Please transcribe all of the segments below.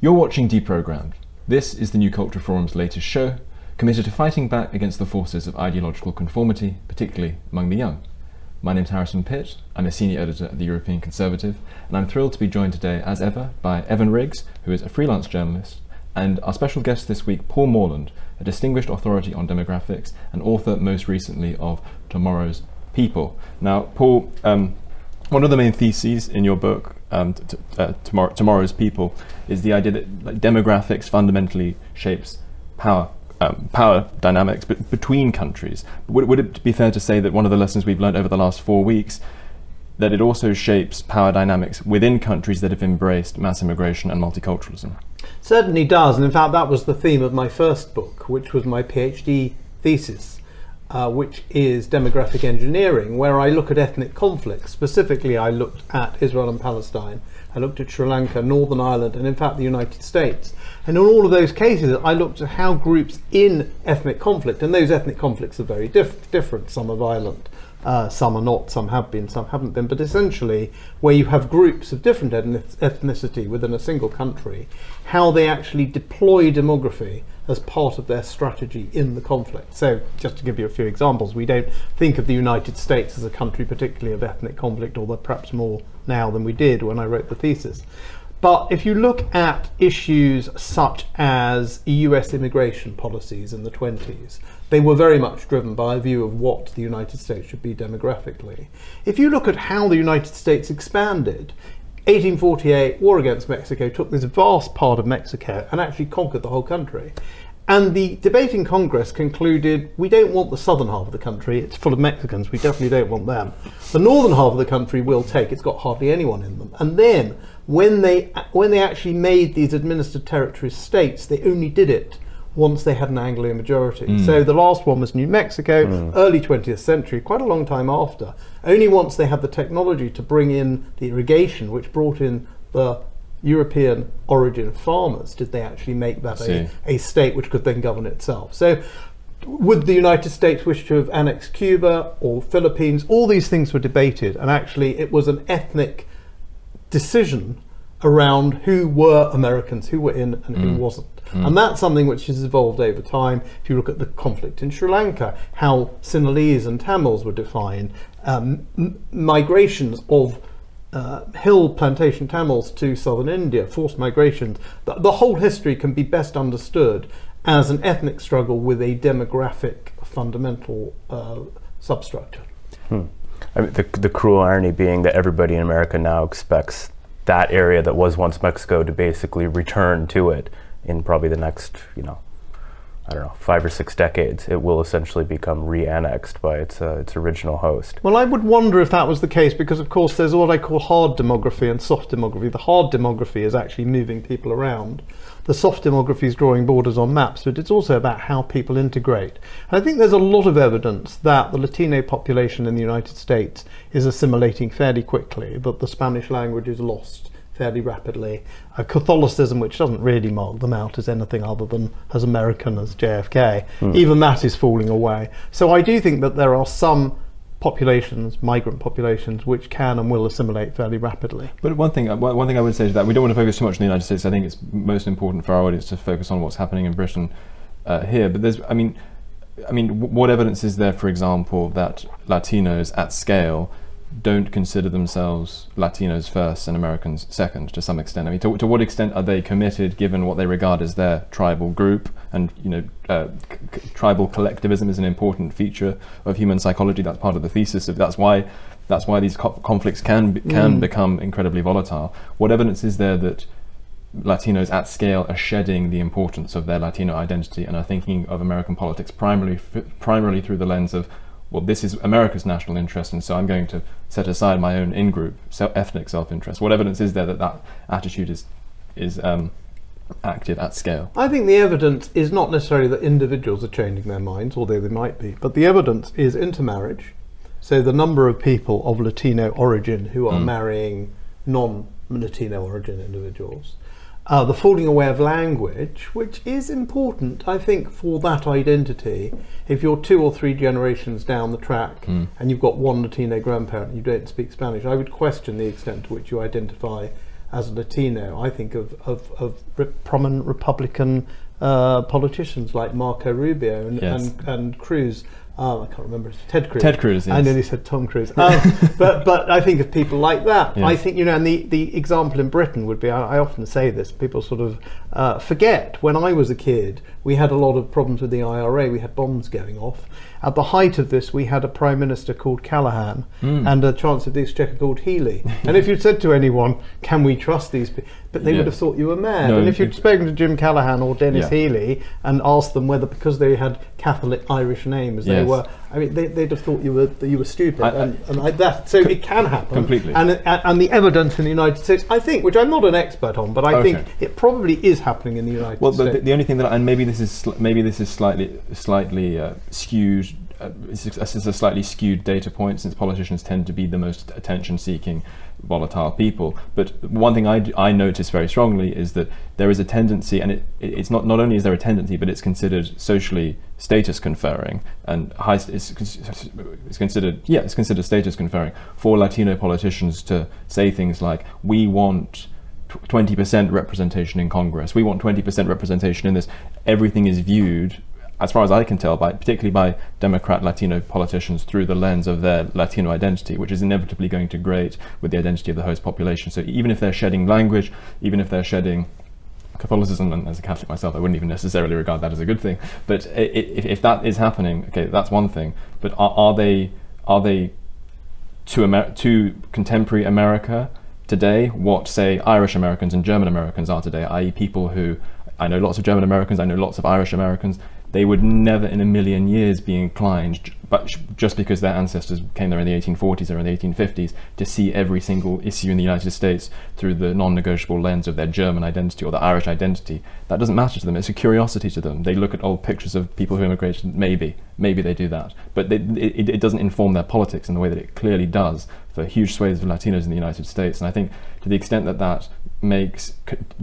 You're watching Deprogrammed. This is the New Culture Forum's latest show, committed to fighting back against the forces of ideological conformity, particularly among the young. My name's Harrison Pitt, I'm a senior editor at the European Conservative, and I'm thrilled to be joined today, as ever, by Evan Riggs, who is a freelance journalist, and our special guest this week, Paul Morland, a distinguished authority on demographics and author most recently of Tomorrow's People. Now, Paul, um, one of the main theses in your book, um, uh, Tomorrow, Tomorrow's People, is the idea that like, demographics fundamentally shapes power. Um, power dynamics b- between countries. Would, would it be fair to say that one of the lessons we've learned over the last four weeks that it also shapes power dynamics within countries that have embraced mass immigration and multiculturalism? Certainly does, and in fact, that was the theme of my first book, which was my PhD thesis, uh, which is demographic engineering, where I look at ethnic conflicts. Specifically, I looked at Israel and Palestine, I looked at Sri Lanka, Northern Ireland, and in fact, the United States. And in all of those cases, I looked at how groups in ethnic conflict, and those ethnic conflicts are very diff- different, some are violent. Uh, some are not, some have been, some haven't been, but essentially, where you have groups of different ethnicity within a single country, how they actually deploy demography as part of their strategy in the conflict. So, just to give you a few examples, we don't think of the United States as a country particularly of ethnic conflict, although perhaps more now than we did when I wrote the thesis. But if you look at issues such as US immigration policies in the 20s, they were very much driven by a view of what the United States should be demographically. If you look at how the United States expanded, 1848, war against Mexico, took this vast part of Mexico and actually conquered the whole country. And the debate in Congress concluded we don't want the southern half of the country, it's full of Mexicans, we definitely don't want them. The northern half of the country will take, it's got hardly anyone in them. And then when they, when they actually made these administered territories states, they only did it once they had an Anglo majority. Mm. So the last one was New Mexico, mm. early 20th century, quite a long time after. Only once they had the technology to bring in the irrigation, which brought in the European origin farmers, did they actually make that a, a state which could then govern itself. So would the United States wish to have annexed Cuba or Philippines? All these things were debated, and actually it was an ethnic decision around who were Americans, who were in and who mm. wasn't. Mm. And that's something which has evolved over time. If you look at the conflict in Sri Lanka, how Sinhalese and Tamils were defined, um, m- migrations of uh, hill plantation Tamils to southern India, forced migrations, the, the, whole history can be best understood as an ethnic struggle with a demographic fundamental uh, substructure. Hmm. I mean, the, the cruel irony being that everybody in America now expects that area that was once Mexico to basically return to it in probably the next, you know, I don't know, five or six decades, it will essentially become re-annexed by its uh, its original host. Well, I would wonder if that was the case because, of course, there's what I call hard demography and soft demography. The hard demography is actually moving people around. The soft demography is drawing borders on maps, but it's also about how people integrate. And I think there's a lot of evidence that the Latino population in the United States is assimilating fairly quickly, that the Spanish language is lost fairly rapidly. A Catholicism, which doesn't really mark them out as anything other than as American as JFK, mm. even that is falling away. So I do think that there are some populations, migrant populations, which can and will assimilate fairly rapidly. But one thing, one thing I would say is that we don't want to focus too much on the United States. I think it's most important for our audience to focus on what's happening in Britain uh, here. But there's, I mean, I mean, what evidence is there, for example, that Latinos at scale don't consider themselves Latinos first and Americans second to some extent. I mean, to, to what extent are they committed, given what they regard as their tribal group? And you know, uh, c- tribal collectivism is an important feature of human psychology. That's part of the thesis. Of that's why that's why these co- conflicts can be, can mm. become incredibly volatile. What evidence is there that Latinos at scale are shedding the importance of their Latino identity and are thinking of American politics primarily f- primarily through the lens of well, this is America's national interest, and so I'm going to set aside my own in-group ethnic self-interest. What evidence is there that that attitude is is um, active at scale? I think the evidence is not necessarily that individuals are changing their minds, although they might be, but the evidence is intermarriage. So the number of people of Latino origin who are mm. marrying non-Latino origin individuals. Uh, the falling away of language, which is important, I think, for that identity. If you're two or three generations down the track and you've got one Latino grandparent and you don't speak Spanish, I would question the extent to which you identify as a Latino. I think of, of, of re- prominent Republican uh, politicians like Marco Rubio and, Yes. and, and Cruz. Um, I can't remember. Ted Cruz. Ted Cruz, Yes. I nearly said Tom Cruise. Um, but but I think of people like that. I think you know, and the, the example in Britain would be. I, I often say this. People sort of uh, forget. When I was a kid, we had a lot of problems with the IRA. We had bombs going off. At the height of this, we had a prime minister called Callaghan Hmm. and a chancellor of the exchequer called Healey. and if you'd said to anyone, "Can we trust these?" people? But they would have thought you were mad. No, and if you'd spoken to Jim Callaghan or Denis Yeah. Healey and asked them whether because they had Catholic Irish names they Yes. were, I mean, they, they'd have thought you were that you were stupid. I- I- and, and like that, so it can happen completely. And, and the evidence in the United States, I think, which I'm not an expert on, but I Okay. think it probably is happening in the United States. Well, the, the, only thing that, I- and maybe this is sli- maybe this is slightly slightly uh, skewed. Uh, it's, it's a slightly skewed data point since politicians tend to be the most attention-seeking, volatile people. But one thing I, I notice very strongly is that there is a tendency, and it- it's not not only is there a tendency, but it's considered socially status conferring and high. It's, it's considered yeah, it's considered status conferring for Latino politicians to say things like, "We want." 20% representation in Congress. We want 20% representation in this. Everything is viewed, as far as I can tell, by particularly by Democrat Latino politicians through the lens of their Latino identity, which is inevitably going to grate with the identity of the host population. So even if they're shedding language, even if they're shedding Catholicism, and as a Catholic myself, I wouldn't even necessarily regard that as a good thing. But if, if that is happening, okay, that's one thing. But are, are they are they to Amer- to contemporary America today what say Irish Americans and German Americans are today, i.e., people who I know lots of German Americans, I know lots of Irish Americans. They would never in a million years be inclined, but just because their ancestors came there in the 1840s or in the 1850s, to see every single issue in the United States through the non-negotiable lens of their German identity or the Irish identity. That doesn't matter to them. It's a curiosity to them. They look at old pictures of people who immigrated. Maybe, maybe they do that, but they, it, it doesn't inform their politics in the way that it clearly does for huge swathes of Latinos in the United States. And I think to the extent that that makes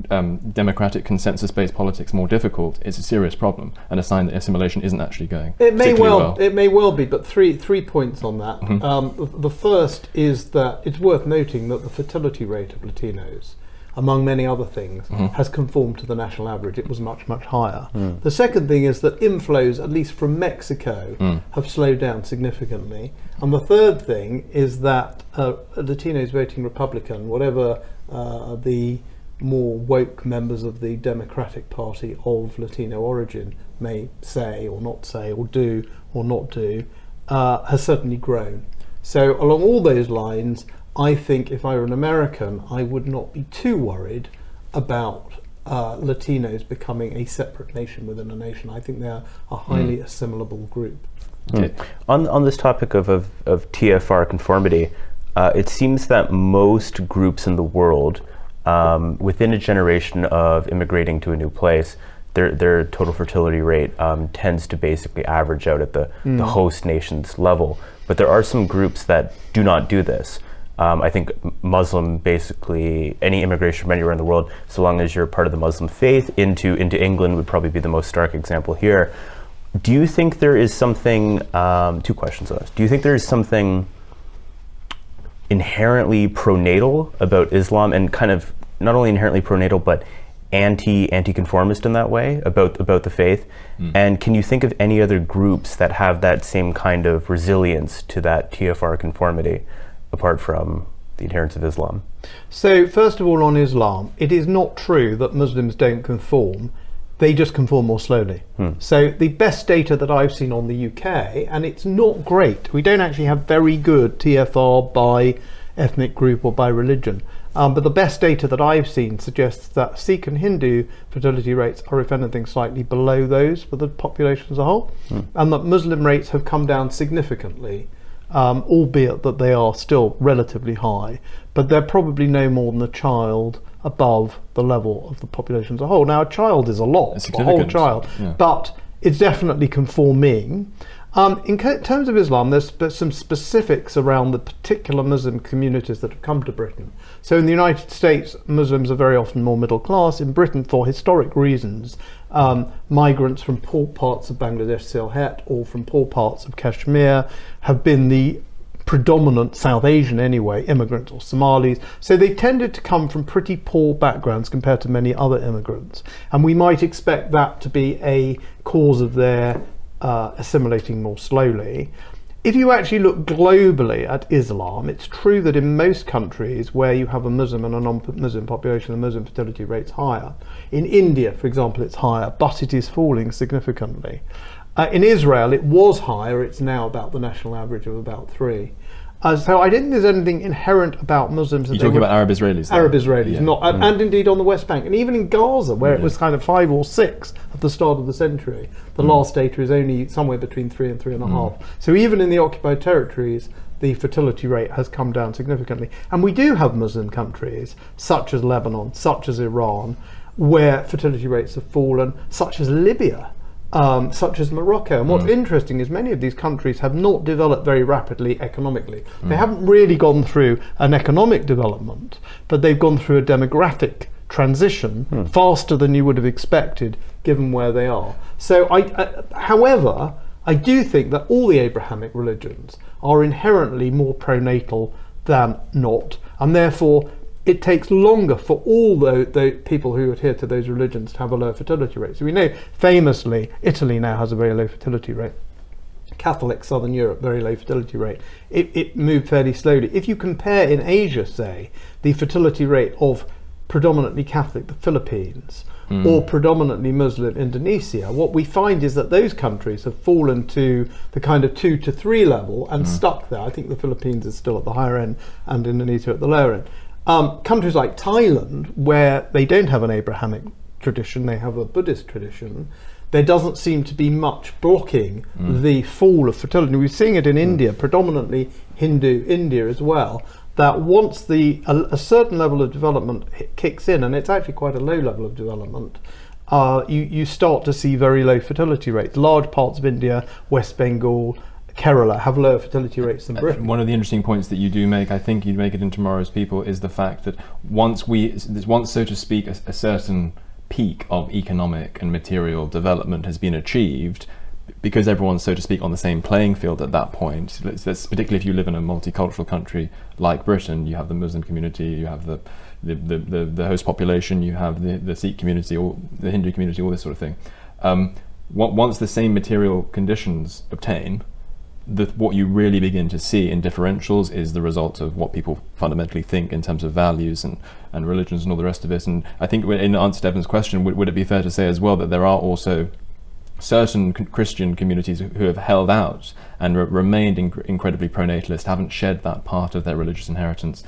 um, democratic consensus-based politics more difficult, it's a serious problem and a sign that assimilation isn't actually going. It may particularly well, it may well be, but three three points on that. Mm-hmm. Um, the, the first is that it's worth noting that the fertility rate of Latinos, among many other things, Mm-hmm. has conformed to the national average. It was much much higher. Mm. The second thing is that inflows, at least from Mexico, Mm. have slowed down significantly. And the third thing is that uh, Latinos voting Republican, whatever uh, the more woke members of the Democratic Party of Latino origin may say or not say or do or not do, uh, has certainly grown. So, along all those lines, I think if I were an American, I would not be too worried about uh, Latinos becoming a separate nation within a nation. I think they're a highly assimilable group. Okay. On, on this topic of, of, of TFR conformity, uh, it seems that most groups in the world, um, within a generation of immigrating to a new place, their, their total fertility rate um, tends to basically average out at the, the host nation's level. But there are some groups that do not do this. Um, I think Muslim, basically, any immigration from anywhere in the world, so long as you're part of the Muslim faith, into into England would probably be the most stark example here. Do you think there is something? Um, two questions on this. Do you think there is something inherently pronatal about Islam, and kind of not only inherently pronatal, but anti anti-conformist in that way about about the faith? And can you think of any other groups that have that same kind of resilience to that TFR conformity, apart from the adherents of Islam? So, first of all, on Islam, it is not true that Muslims don't conform. They just conform more slowly. So, the best data that I've seen on the UK, and it's not great, we don't actually have very good TFR by ethnic group or by religion. Um, but the best data that I've seen suggests that Sikh and Hindu fertility rates are, if anything, slightly below those for the population as a whole, and that Muslim rates have come down significantly um, albeit that they are still relatively high, but they're probably no more than a child above the level of the population as a whole. Now, a child is a lot, a whole child, yeah. but it's definitely conforming. Um, in co- terms of Islam, there's sp- some specifics around the particular Muslim communities that have come to Britain. So, in the United States, Muslims are very often more middle class. In Britain, for historic reasons, um, migrants from poor parts of Bangladesh, Sylhet, or from poor parts of Kashmir have been the predominant South Asian anyway, immigrants or Somalis. So they tended to come from pretty poor backgrounds compared to many other immigrants. And we might expect that to be a cause of their uh, assimilating more slowly. If you actually look globally at Islam, it's true that in most countries where you have a Muslim and a non Muslim population, the Muslim fertility rate's higher. In India, for example, it's higher, but it is falling significantly. Uh, in Israel, it was higher. It's now about the national average of about three. Uh, so I don't think there's anything inherent about Muslims. You're talking about Arab Israelis. Arab Israelis, yeah. not, and, mm. and, indeed on the West Bank, and even in Gaza, where it was kind of five or six at the start of the century. The mm. last data is only somewhere between three and three and a mm. half. So even in the occupied territories, the fertility rate has come down significantly. And we do have Muslim countries, such as Lebanon, such as Iran, where fertility rates have fallen, such as Libya um, such as Morocco. And what's mm. interesting is many of these countries have not developed very rapidly economically. Mm. They haven't really gone through an economic development, but they've gone through a demographic transition mm. faster than you would have expected given where they are. So, I, uh, however, I do think that all the Abrahamic religions are inherently more pronatal than not, and therefore it takes longer for all the, the, people who adhere to those religions to have a low fertility rate. So we know famously Italy now has a very low fertility rate. Catholic Southern Europe, very low fertility rate. It, it moved fairly slowly. If you compare in Asia, say, the fertility rate of predominantly Catholic, the Philippines, mm. or predominantly Muslim Indonesia, what we find is that those countries have fallen to the kind of two to three level and mm. stuck there. I think the Philippines is still at the higher end and Indonesia at the lower end. Um, countries like Thailand, where they don't have an Abrahamic tradition, they have a Buddhist tradition, there doesn't seem to be much blocking mm. the fall of fertility. We're seeing it in mm. India, predominantly Hindu India as well. That once the a, a certain level of development kicks in, and it's actually quite a low level of development, uh, you, you start to see very low fertility rates. Large parts of India, West Bengal, Kerala have lower fertility rates than Britain. One of the interesting points that you do make, I think you'd make it in tomorrow's people, is the fact that once we, once so to speak, a, a certain peak of economic and material development has been achieved, because everyone's so to speak on the same playing field at that point. particularly if you live in a multicultural country like Britain, you have the Muslim community, you have the the, the, the, the host population, you have the, the Sikh community, or the Hindu community, all this sort of thing. Um, once the same material conditions obtain, the, what you really begin to see in differentials is the result of what people fundamentally think in terms of values and, and religions and all the rest of it. And I think in answer to Evan's question, would, would it be fair to say as well that there are also certain Christian communities who have held out and re- remained inc- incredibly pronatalist, haven't shed that part of their religious inheritance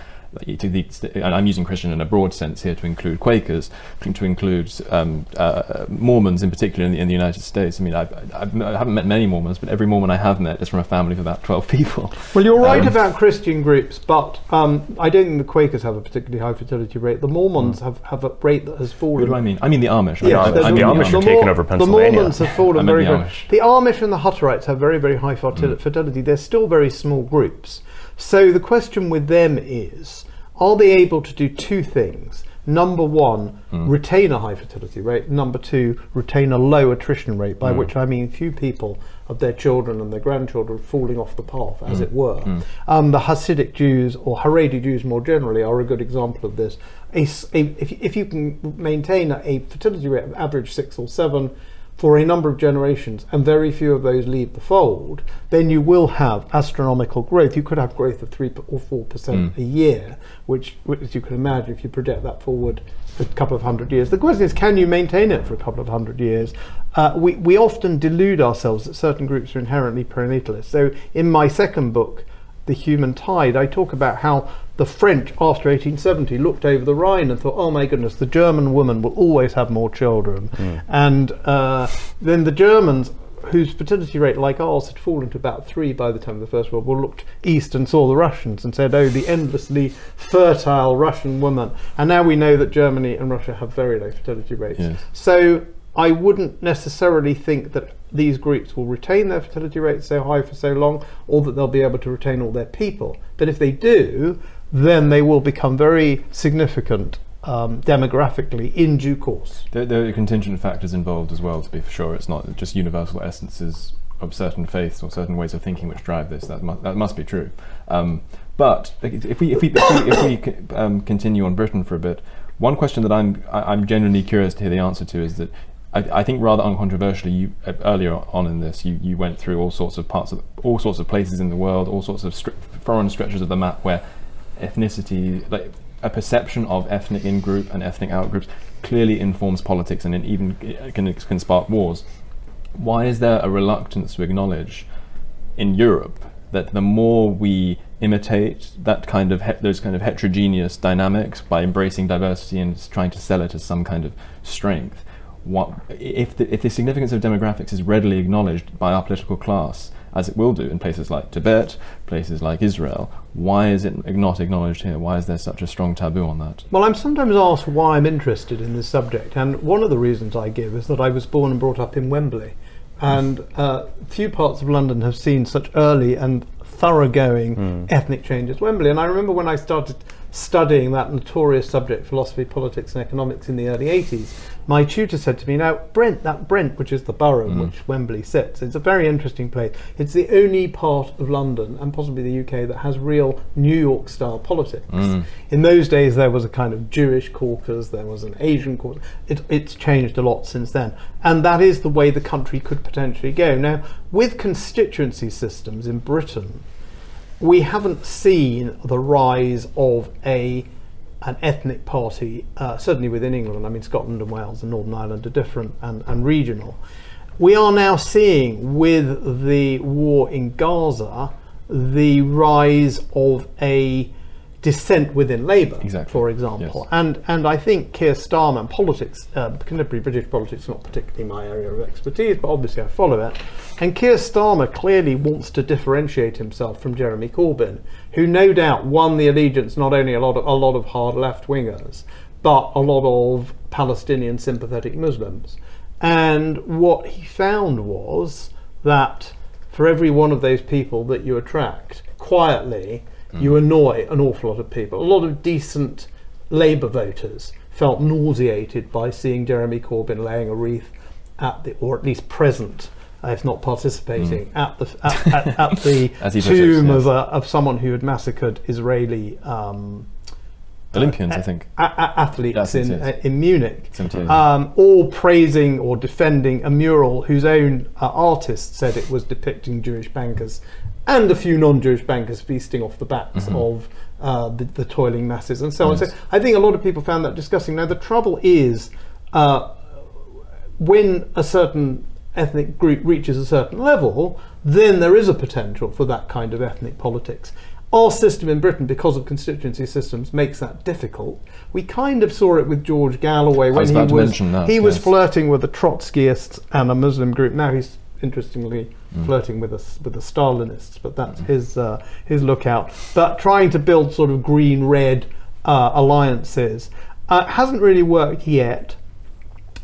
and I'm using Christian in a broad sense here to include Quakers, to include um, uh, Mormons in particular in the, in the, United States. I mean, I've, I've, I have not met many Mormons, but every Mormon I have met is from a family of about 12 people. Well, you're right um, about Christian groups, but um, I don't think the Quakers have a particularly high fertility rate. The Mormons mm. have, have a rate that has fallen. What do I mean? I mean the Amish. Yeah, I, I, I mean, the Amish are taking over Pennsylvania. The Mormons have fallen very the, Amish. the Amish and the Hutterites have very, very high fertility. Mm. They're still very small groups. So the question with them is, are they able to do two things? Number one, mm. retain a high fertility rate. Number two, retain a low attrition rate, by mm. which I mean few people of their children and their grandchildren falling off the path, as mm. it were. Hmm. Um, the Hasidic Jews or Haredi Jews more generally are a good example of this. A, a, if, if you can maintain a fertility rate of average six or seven, for a number of generations and very few of those leave the fold, then you will have astronomical growth. You could have growth of 3 or 4% mm. a year, which, which you can imagine if you project that forward a couple of hundred years. The question is, can you maintain it for a couple of hundred years? Uh, we, we often delude ourselves that certain groups are inherently pronatalist. So in my second book, The Human Tide, I talk about how the French, after 1870, looked over the Rhine and thought, oh my goodness, the German woman will always have more children. Mm. And uh, then the Germans, whose fertility rate, like ours, had fallen to about three by the time of the First World War, looked east and saw the Russians and said, oh, the endlessly fertile Russian woman. And now we know that Germany and Russia have very low fertility rates. Yes. So I wouldn't necessarily think that these groups will retain their fertility rates so high for so long, or that they'll be able to retain all their people. But if they do, then they will become very significant um, demographically in due course. There, there, are contingent factors involved as well, to be sure. It's not just universal essences of certain faiths or certain ways of thinking which drive this. That, mu- that must be true. Um, but if we, if we, if we, if we um, continue on Britain for a bit, one question that I'm, I'm genuinely curious to hear the answer to is that I, I think rather uncontroversially, you, uh, earlier on in this, you, you went through all sorts of parts of all sorts of places in the world, all sorts of stri- foreign stretches of the map where ethnicity, like a perception of ethnic in group and ethnic out groups, clearly informs politics and even can, can spark wars. Why is there a reluctance to acknowledge in Europe that the more we imitate that kind of those kind of heterogeneous dynamics by embracing diversity and trying to sell it as some kind of strength, what if the, if the significance of demographics is readily acknowledged by our political class, as it will do in places like Tibet, places like Israel, why is it not acknowledged here? Why is there such a strong taboo on that? Well, I'm sometimes asked why I'm interested in this subject, and one of the reasons I give is that I was born and brought up in Wembley, and uh, few parts of London have seen such early and thoroughgoing mm. ethnic change as Wembley. And I remember when I started studying that notorious subject, philosophy, politics, and economics, in the early 80s, my tutor said to me, Now, Brent, that Brent, which is the borough in mm. which Wembley sits, it's a very interesting place. It's the only part of London and possibly the UK that has real New York style politics. Mm. In those days, there was a kind of Jewish caucus, there was an Asian caucus. It, it's changed a lot since then. And that is the way the country could potentially go. Now, with constituency systems in Britain, we haven't seen the rise of a an ethnic party, uh, certainly within England. I mean, Scotland and Wales and Northern Ireland are different and, and regional. We are now seeing with the war in Gaza the rise of a dissent within Labour, exactly. for example. Yes. And and I think Keir Starmer, politics, uh, contemporary British politics, not particularly my area of expertise, but obviously I follow it. And Keir Starmer clearly wants to differentiate himself from Jeremy Corbyn, who no doubt won the allegiance not only a lot of a lot of hard left wingers, but a lot of Palestinian sympathetic Muslims. And what he found was that for every one of those people that you attract, quietly mm. you annoy an awful lot of people. A lot of decent Labour voters felt nauseated by seeing Jeremy Corbyn laying a wreath at the, or at least present, uh, if not participating, mm. at the at, at, at the tomb yes. of, a, of someone who had massacred Israeli. Um, Olympians, uh, I think. A- a- athletes in, yes. uh, in Munich, um, all praising or defending a mural whose own uh, artist said it was depicting Jewish bankers and a few non-Jewish bankers feasting off the backs mm-hmm. of uh, the, the, toiling masses and so yes. on. So I think a lot of people found that disgusting. Now the trouble is uh, when a certain ethnic group reaches a certain level, then there is a potential for that kind of ethnic politics. Our system in Britain, because of constituency systems, makes that difficult. We kind of saw it with George Galloway when was he was that, he yes. was flirting with the Trotskyists and a Muslim group. Now he's interestingly mm. flirting with us with the Stalinists, but that's mm. his uh, his lookout. But trying to build sort of green red uh, alliances uh, hasn't really worked yet.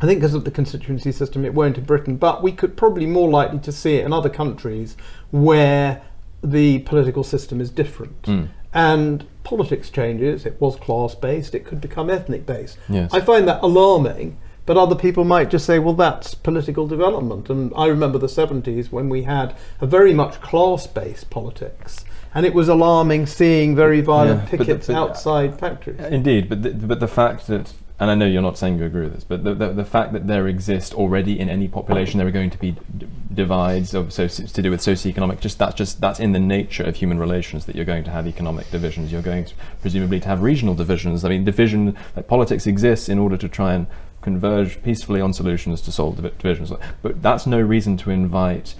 I think because of the constituency system, it won't in Britain, but we could probably more likely to see it in other countries where the political system is different. Mm. And politics changes. It was class based, it could become ethnic based. Yes. I find that alarming but other people might just say, well, that's political development. And I remember the 70s when we had a very much class based politics. And it was alarming seeing very violent yeah, pickets but the, but outside factories. Indeed, but the, but the fact that and I know you're not saying you agree with this, but the, the, the, fact that there exist already in any population, there are going to be d- divides of so, to do with socioeconomic. Just that's just that's in the nature of human relations that you're going to have economic divisions. You're going to presumably to have regional divisions. I mean, division like politics exists in order to try and converge peacefully on solutions to solve divisions. But that's no reason to invite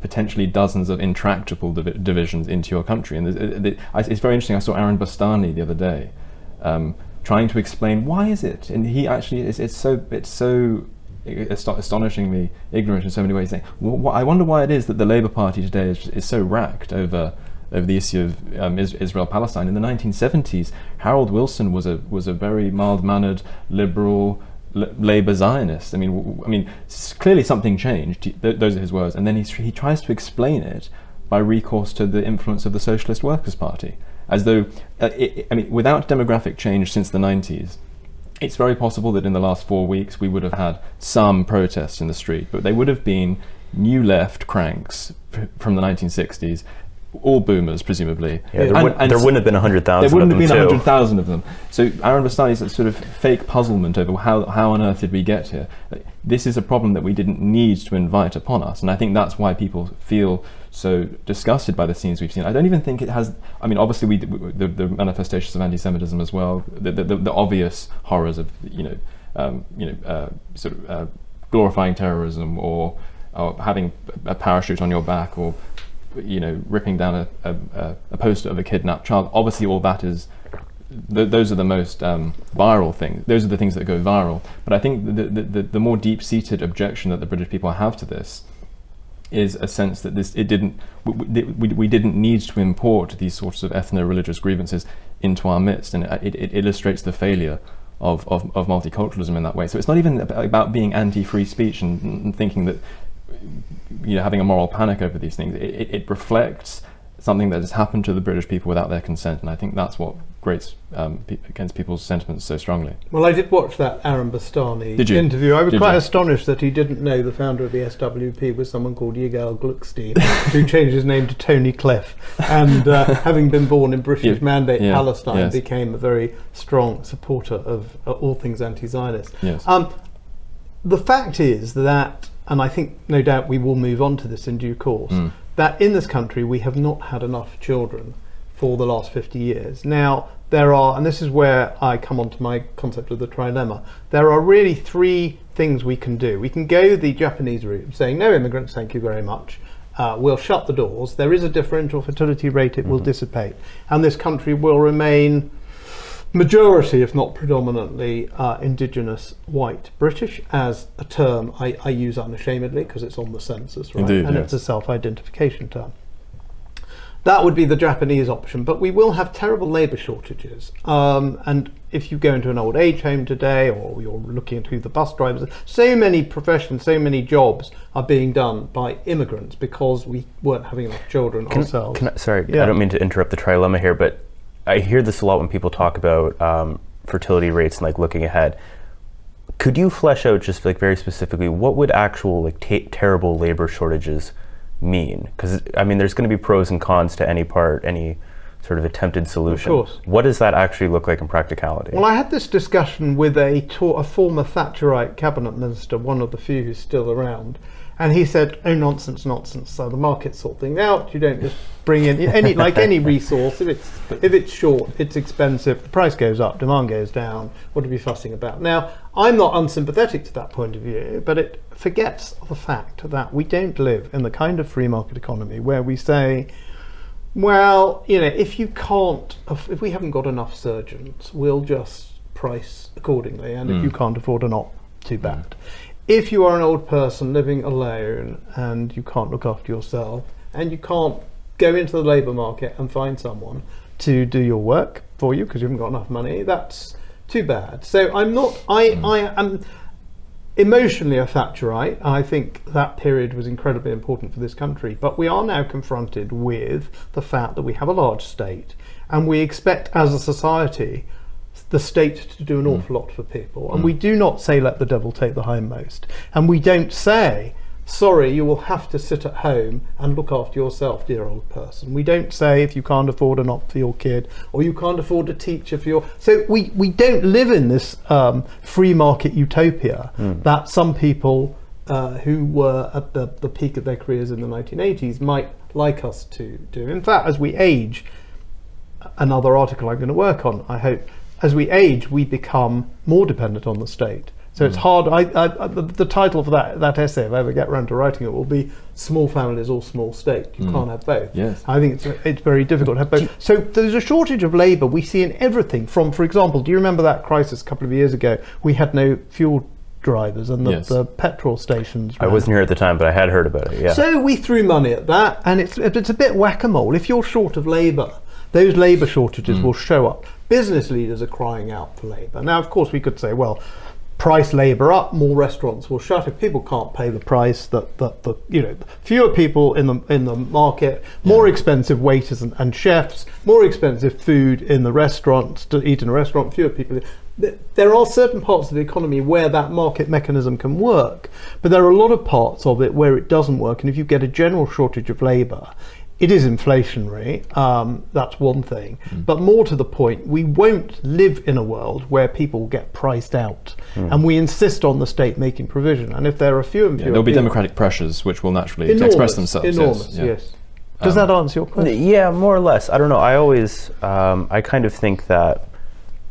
potentially dozens of intractable div- divisions into your country. And it's very interesting. I saw Aaron Bastani the other day. Um, trying to explain why is it, and he actually it's, it's so it's so astonishingly ignorant in so many ways. Saying, well, I wonder why it is that the Labour Party today is, is so racked over over the issue of um, Israel Palestine. In the 1970s, Harold Wilson was a was a very mild mannered liberal L- Labour Zionist. I mean, I mean, clearly something changed. Th- those are his words, and then he he tries to explain it by recourse to the influence of the Socialist Workers' Party, as though, uh, it, I mean, without demographic change since the 90s, it's very possible that in the last four weeks we would have had some protests in the street, but they would have been new left cranks from the 1960s, all boomers presumably. Yeah, there, And- would, and there wouldn't have been 100,000 there wouldn't of have been too. 100,000 of them. So Aaron Bastani's sort of fake puzzlement over how, how on earth did we get here. This is a problem that we didn't need to invite upon us. And I think that's why people feel so disgusted by the scenes we've seen. I don't even think it has, I mean, obviously we, the, the manifestations of anti-Semitism as well, the, the, the, the obvious horrors of, you know, um, you know, uh, sort of uh, glorifying terrorism or, or having a parachute on your back or you know, ripping down a, a, a- poster of a kidnapped child. Obviously, all that is, th- those are the most um, viral things. Those are the things that go viral. But I think the, the, the, the more deep-seated objection that the British people have to this is a sense that this it didn't we, we, we didn't need to import these sorts of ethno-religious grievances into our midst, and it, it illustrates the failure of, of, of multiculturalism in that way. So it's not even about being anti-free speech and, and thinking that you know having a moral panic over these things. It, it, it reflects something that has happened to the British people without their consent, and I think that's what grates um, pe- against people's sentiments so strongly. Well, I did watch that Aaron Bastani interview. I was Did quite you? astonished that he didn't know the founder of the SWP was someone called Yigal Gluckstein, who changed his name to Tony Cliff, and uh, having been born in British Yeah, Mandate yeah, Palestine, yes. became a very strong supporter of uh, all things anti-Zionist. Yes. Um, the fact is that, and I think no doubt we will move on to this in due course, Mm. that in this country we have not had enough children for the last 50 years. Now, there are, and this is where I come on to my concept of the trilemma, there are really three things we can do. We can go the Japanese route, saying no immigrants, thank you very much. Uh, we'll shut the doors. There is a differential fertility rate, it will dissipate. And this country will remain majority, if not predominantly, uh, indigenous white British as a term I, I use unashamedly because it's on the census, right? Indeed, and yes. it's a self identification term. That would be the Japanese option, but we will have terrible labour shortages. Um, and if you go into an old age home today, or you're looking at who the bus drivers are, so many professions, so many jobs are being done by immigrants because we weren't having enough children Can, ourselves. can I, sorry, Yeah. I don't mean to interrupt the trilemma here, but I hear this a lot when people talk about um, fertility rates and like looking ahead. Could you flesh out just like very specifically what would actual like ta terrible labor shortages mean? Because I mean, there's going to be pros and cons to any part, any sort of attempted solution. Of course. What does that actually look like in practicality? Well, I had this discussion with a, to- a former Thatcherite cabinet minister, one of the few who's still around, and he said, "Oh, nonsense, nonsense. So the market sort things out. You don't just bring in any like any resource. If it's if it's short, it's expensive. The price goes up, demand goes down. What are we fussing about?" Now, I'm not unsympathetic to that point of view, but it forgets the fact that we don't live in the kind of free market economy where we say. Well, you know, if you can't, if we haven't got enough surgeons, we'll just price accordingly, and if you hmm. can't afford a not too bad. Hmm. If you are an old person living alone and you can't look after yourself, and you can't go into the labour market and find someone to do your work for you because you haven't got enough money, that's too bad. So I'm not, I, hmm. I am emotionally a Thatcherite. I think that period was incredibly important for this country. But we are now confronted with the fact that we have a large state and we expect as a society the state to do an awful lot for people. And we do not say let the devil take the hindmost. And we don't say, sorry, you will have to sit at home and look after yourself, dear old person. We don't say if you can't afford an op for your kid or you can't afford a teacher for your. So we, we don't live in this um, free market utopia that some people uh, who were at the, the peak of their careers in the 1980s might like us to do. In fact, as we age, another article I'm going to work on, I hope. As we age, we become more dependent on the state. So it's hmm. hard. I, I, I, the, the title for that, that essay, if I ever get around to writing it, will be "Small Families or Small State." You hmm. can't have both. Yes. I think it's it's very difficult to have both. So there's a shortage of labour we see in everything. From, for example, do you remember that crisis a couple of years ago? We had no fuel drivers and the, Yes. the petrol stations. I wasn't here at the time, but I had heard about it. Yeah. so we threw money at that, and it's it's a bit whack-a-mole. If you're short of labour, those labour shortages hmm. will show up. Business leaders are crying out for labour. Now, of course, we could say, well, price labour up, more restaurants will shut. If people can't pay the price, that that the you know fewer people in the in the market, more expensive waiters and, and chefs, more expensive food in the restaurants to eat in a restaurant, fewer people. There are certain parts of the economy where that market mechanism can work, but there are a lot of parts of it where it doesn't work. And if you get a general shortage of labour, it is inflationary. Um, that's one thing. But more to the point, we won't live in a world where people get priced out, and we insist on the state making provision. And if there are fewer and Yeah, there'll be democratic pressures which will naturally enormous, express themselves. yes, Enormous, yeah. yes. Does that answer your question? Yeah, more or less. I don't know. I always, um, I kind of think that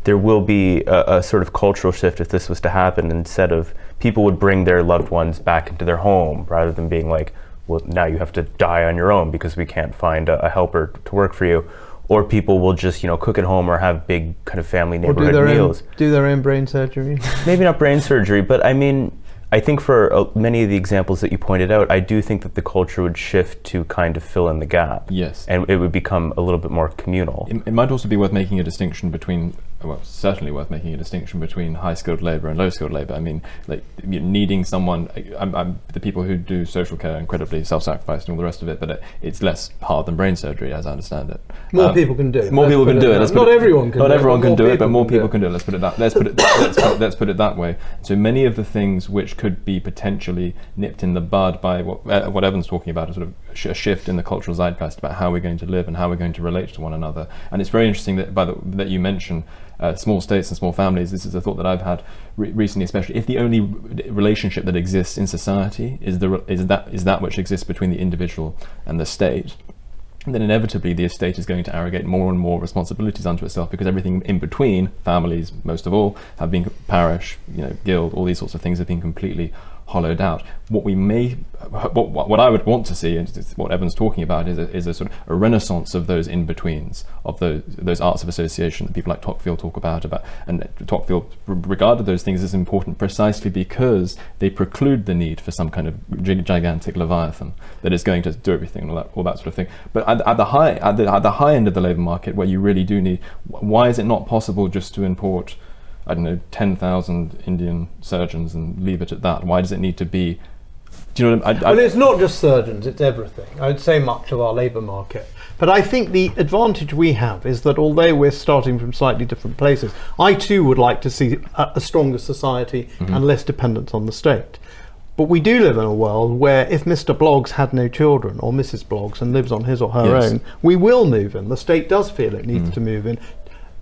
there will be a, a sort of cultural shift if this was to happen. Instead of people would bring their loved ones back into their home rather than being like, well, now you have to die on your own because we can't find a, a helper to work for you. Or people will just, you know, cook at home or have big kind of family Or do neighborhood own meals. do their own brain surgery? Maybe not brain surgery, but I mean, I think for uh, many of the examples that you pointed out, I do think that the culture would shift to kind of fill in the gap. Yes. And it would become a little bit more communal. It, it might also be worth making a distinction between, well, certainly worth making a distinction between high-skilled labour and low-skilled labour. I mean, like needing someone. I'm, I'm, the people who do social care are incredibly self-sacrificed and all the rest of it, but it, it's less hard than brain surgery, as I understand it. More Um, people can do it. More people can do it. Let's Not everyone can Not everyone can do it, but more people can do it. Let's put it that. Let's put it. let's, put, let's put it that way. So many of the things which could be potentially nipped in the bud by what, uh, what Evan's talking about, a sort of a shift in the cultural zeitgeist about how we're going to live and how we're going to relate to one another. And it's very interesting that by the, that you mention uh, small states and small families. This is a thought that I've had re- recently, especially if the only relationship that exists in society is the re- is that is that which exists between the individual and the state then inevitably the estate is going to arrogate more and more responsibilities unto itself because everything in between, families most of all, have been parish, you know, guild, all these sorts of things have been completely hollowed out. What we may, what, what, I would want to see, and what Evan's talking about, is a, is a sort of a renaissance of those in betweens, of those those arts of association that people like Tocqueville talk about. About and Tocqueville regarded those things as important precisely because they preclude the need for some kind of gigantic leviathan that is going to do everything and all that, all that sort of thing. But at, at the high at the, at the high end of the labour market, where you really do need, why is it not possible just to import? I don't know, 10,000 Indian surgeons and leave it at that? Why does it need to be? Do you know what I, I, Well, it's not just surgeons, it's everything. I would say much of our labour market. But I think the advantage we have is that although we're starting from slightly different places, I too would like to see a, a stronger society mm-hmm. and less dependence on the state. But we do live in a world where if Mr. Bloggs had no children or Mrs. Bloggs and lives on his or her Yes. own, we will move in. The state does feel it needs mm. to move in.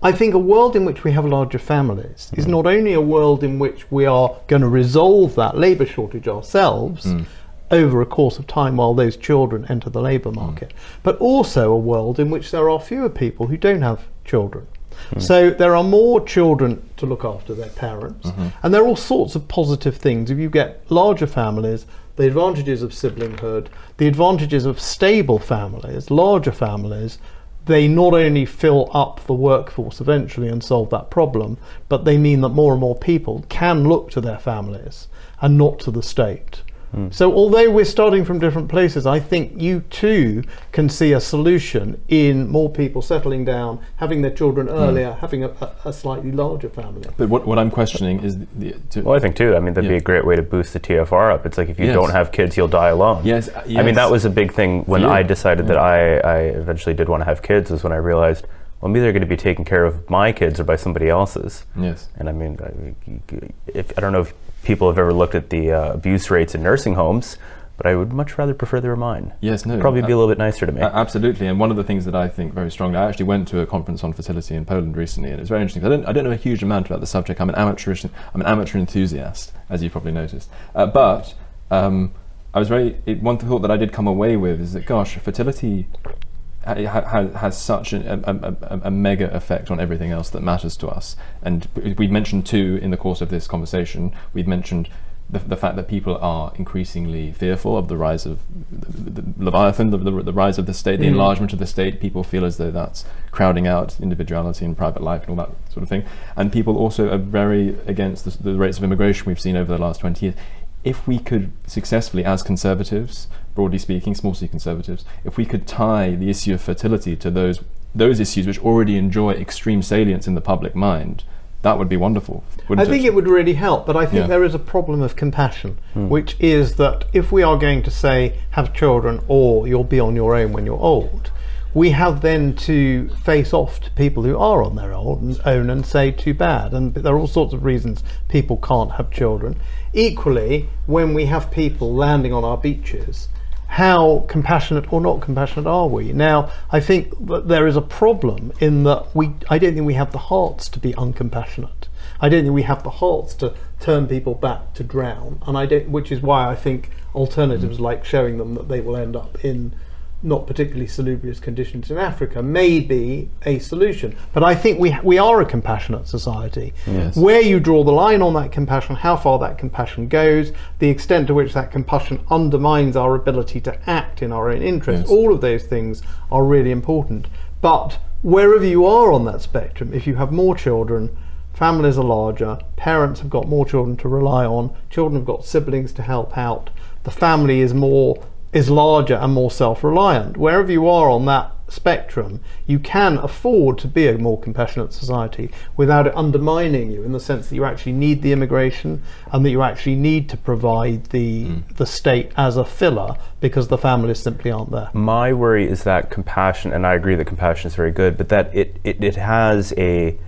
I think a world in which we have larger families is mm. not only a world in which we are going to resolve that labour shortage ourselves mm. over a course of time while those children enter the labour mm. market, but also a world in which there are fewer people who don't have children. So there are more children to look after their parents, mm-hmm. and there are all sorts of positive things. If you get larger families, the advantages of siblinghood, the advantages of stable families, larger families, they not only fill up the workforce eventually and solve that problem, but they mean that more and more people can look to their families and not to the state. Mm. So, although we're starting from different places, I think you too can see a solution in more people settling down, having their children mm. earlier, having a, a, a slightly larger family. but what, what I'm questioning is the, the to, Well, I think too. I mean, that'd be a great way to boost the TFR up. It's like if you Yes. don't have kids, you'll die alone. Yes, uh, I mean, that was a big thing when you. I decided that mm. I, I eventually did want to have kids. Is when I realized, well, I'm either going to be taken care of my kids or by somebody else's. yes. And I mean, if I don't know if people have ever looked at the uh, abuse rates in nursing homes, but I would much rather prefer they were mine. Yes, no. Probably be a little bit nicer to me. Absolutely, and one of the things that I think very strongly, I actually went to a conference on fertility in Poland recently, and it's very interesting. I don't, I don't know a huge amount about the subject. I'm an amateur, I'm an amateur enthusiast, as you probably noticed. Uh, but um, I was very. It, one thought that I did come away with is that, gosh, fertility ha- ha- has such a, a, a, a mega effect on everything else that matters to us. And we've mentioned two in the course of this conversation. We've mentioned the, the fact that people are increasingly fearful of the rise of the, the, Leviathan, the, the, rise of the state, the mm. enlargement of the state. People feel as though that's crowding out individuality and private life and all that sort of thing. And people also are very against the, the rates of immigration we've seen over the last 20 years. If we could successfully, as conservatives, broadly speaking, small c conservatives, if we could tie the issue of fertility to those those issues which already enjoy extreme salience in the public mind, that would be wonderful. I wouldn't think it would really help, but I think Yeah. there is a problem of compassion, hmm. which is that if we are going to say have children or you'll be on your own when you're old, we have then to face off to people who are on their own, own and say too bad. And there are all sorts of reasons people can't have children. Equally, when we have people landing on our beaches, how compassionate or not compassionate are we? Now, I think that there is a problem in that we, I don't think we have the hearts to be uncompassionate. I don't think we have the hearts to turn people back to drown, and I don't, which is why I think alternatives hmm. like showing them that they will end up in not particularly salubrious conditions in Africa may be a solution. But I think we we are a compassionate society. Yes. Where you draw the line on that compassion, how far that compassion goes, the extent to which that compassion undermines our ability to act in our own interest, Yes. all of those things are really important. But wherever you are on that spectrum, if you have more children, families are larger, parents have got more children to rely on, children have got siblings to help out, the family is more is larger and more self-reliant. Wherever you are on that spectrum, you can afford to be a more compassionate society without it undermining you in the sense that you actually need the immigration and that you actually need to provide the the state as a filler because the families simply aren't there. My worry is that compassion, and I agree that compassion is very good, but that it, it, it has a,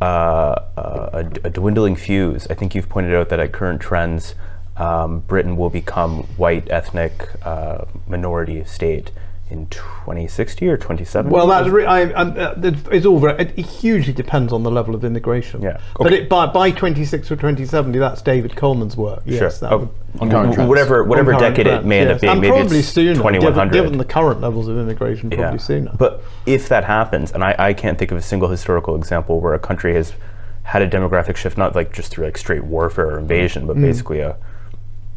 uh, a, a dwindling fuse. I think you've pointed out that at current trends, um, Britain will become white ethnic uh, minority state in 2060 or 2070. Well, that's re- I, I, uh, it's all very. It hugely depends on the level of immigration. Yeah. But it, by by 26 or 2070, that's David Coleman's work. Yes, Sure. that Oh, would, On current trends. whatever whatever decade it trends, may end yes. up being, and maybe probably it's sooner, given, 2100. given the current levels of immigration, probably sooner. But if that happens, and I, I can't think of a single historical example where a country has had a demographic shift, not like just through like straight warfare or invasion, Mm. but basically a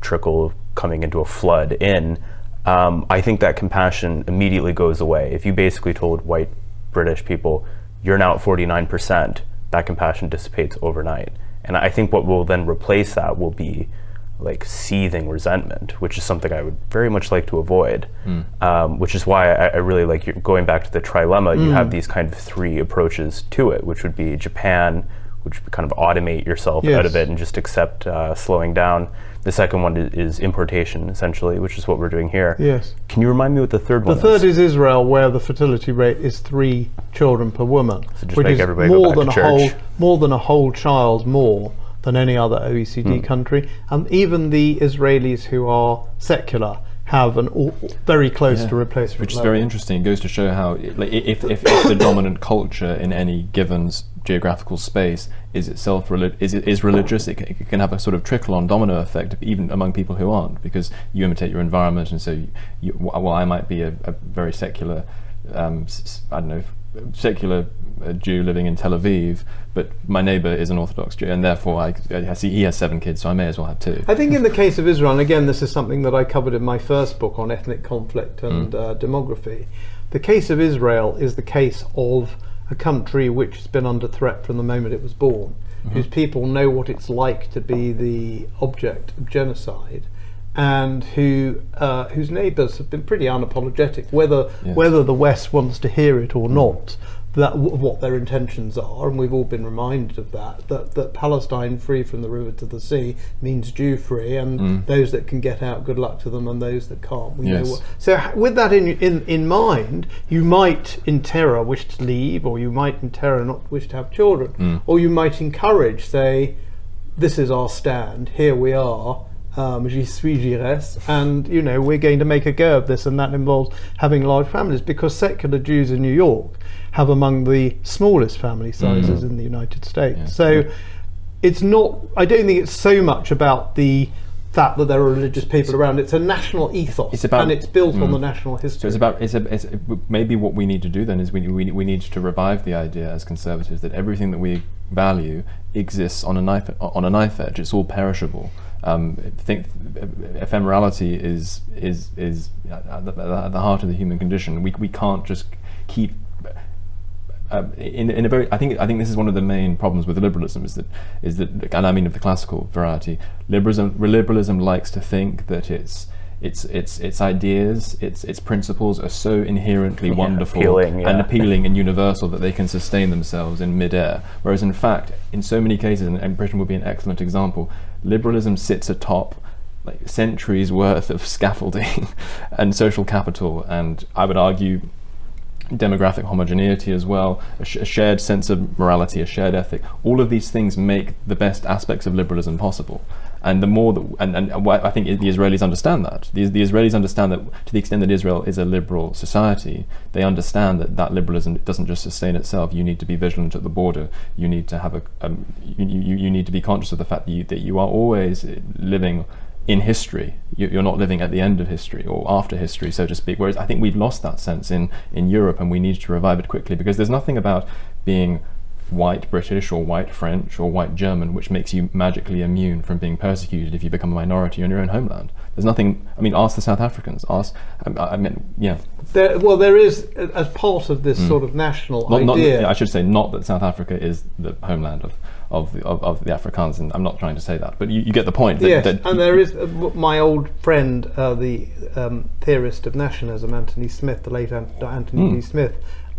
trickle coming into a flood in, um, I think that compassion immediately goes away. If you basically told white British people, you're now at 49%, that compassion dissipates overnight. And I think what will then replace that will be like seething resentment, which is something I would very much like to avoid. Um, which is why I, I really like your, going back to the trilemma. You have these kind of three approaches to it, which would be Japan, which would kind of automate yourself out of it and just accept uh, slowing down. The second one is, is importation, essentially, which is what we're doing here. yes. Can you remind me what the third The one third is? is Israel, where the fertility rate is three children per woman, So just which make is everybody more than a whole more than a whole child more than any other OECD Hmm. country. And even the Israelis who are secular have an all, very close Yeah. to replacement. which is level. very interesting. It goes to show how, like, if, if, if the dominant culture in any given geographical space is itself reli- is is religious, it, it can have a sort of trickle-on domino effect, even among people who aren't, because you imitate your environment, and so you, you, wh- well, I might be a, a very secular, um, I don't know, secular uh, Jew living in Tel Aviv, but my neighbour is an Orthodox Jew, and therefore I, I see he has seven kids, so I may as well have two. I think in the case of Israel, and again, this is something that I covered in my first book on ethnic conflict and uh, demography. The case of Israel is the case of a country which has been under threat from the moment it was born, whose people know what it's like to be the object of genocide. And who, uh, whose neighbours have been pretty unapologetic, whether Yes. whether the West wants to hear it or not, that w- what their intentions are, and we've all been reminded of that. That that Palestine free from the river to the sea means Jew free, and those that can get out, good luck to them, and those that can't, we Yes. know. What, so with that in, in in mind, you might, in terror, wish to leave, or you might, in terror, not wish to have children, or you might encourage, say, this is our stand. Here we are. Um, j'y suis, j'y reste, and you know we're going to make a go of this, and that involves having large families because secular Jews in New York have among the smallest family sizes in the United States. Yeah. So it's not. I don't think it's so much about the fact that there are religious people around. It's a national ethos, It's about- and it's built on Mm. the national history. So it's about it's, a, it's a, maybe what we need to do then is we, we we need to revive the idea as conservatives that everything that we value exists on a knife on a knife edge. It's all perishable. Um, think ephemerality is is is at the, at the heart of the human condition. We we can't just keep um, in, in a very, I think, I think this is one of the main problems with liberalism is that, is that, and I mean of the classical variety, liberalism, liberalism likes to think that it's, its its its ideas, its its principles are so inherently Yeah, wonderful appealing, and appealing and universal that they can sustain themselves in midair. Whereas in fact, in so many cases, and, and Britain would be an excellent example, liberalism sits atop like centuries worth of scaffolding and social capital, and I would argue demographic homogeneity as well, a, sh- a shared sense of morality, a shared ethic. All of these things make the best aspects of liberalism possible. And the more that, and, and I think the Israelis understand that. The, the Israelis understand that to the extent that Israel is a liberal society, they understand that that liberalism doesn't just sustain itself. You need to be vigilant at the border. You need to have a, um, you, you, you need to be conscious of the fact that you, that you are always living in history. You, you're not living at the end of history or after history, so to speak. Whereas I think we've lost that sense in, in Europe and we need to revive it quickly because there's nothing about being white British or white French or white German which makes you magically immune from being persecuted if you become a minority in your own homeland. There's nothing, I mean, ask the South Africans, ask, I, I mean, yeah. There, well, there is, as part of this sort of national. Not, not, idea. yeah, I should say not that South Africa is the homeland of, of, the, of, of the Afrikaans, and I'm not trying to say that, but you, you get the point. That, yes, that and there is uh, my old friend, uh, the um, theorist of nationalism, Anthony Smith, the late Ant- Anthony. D. Smith,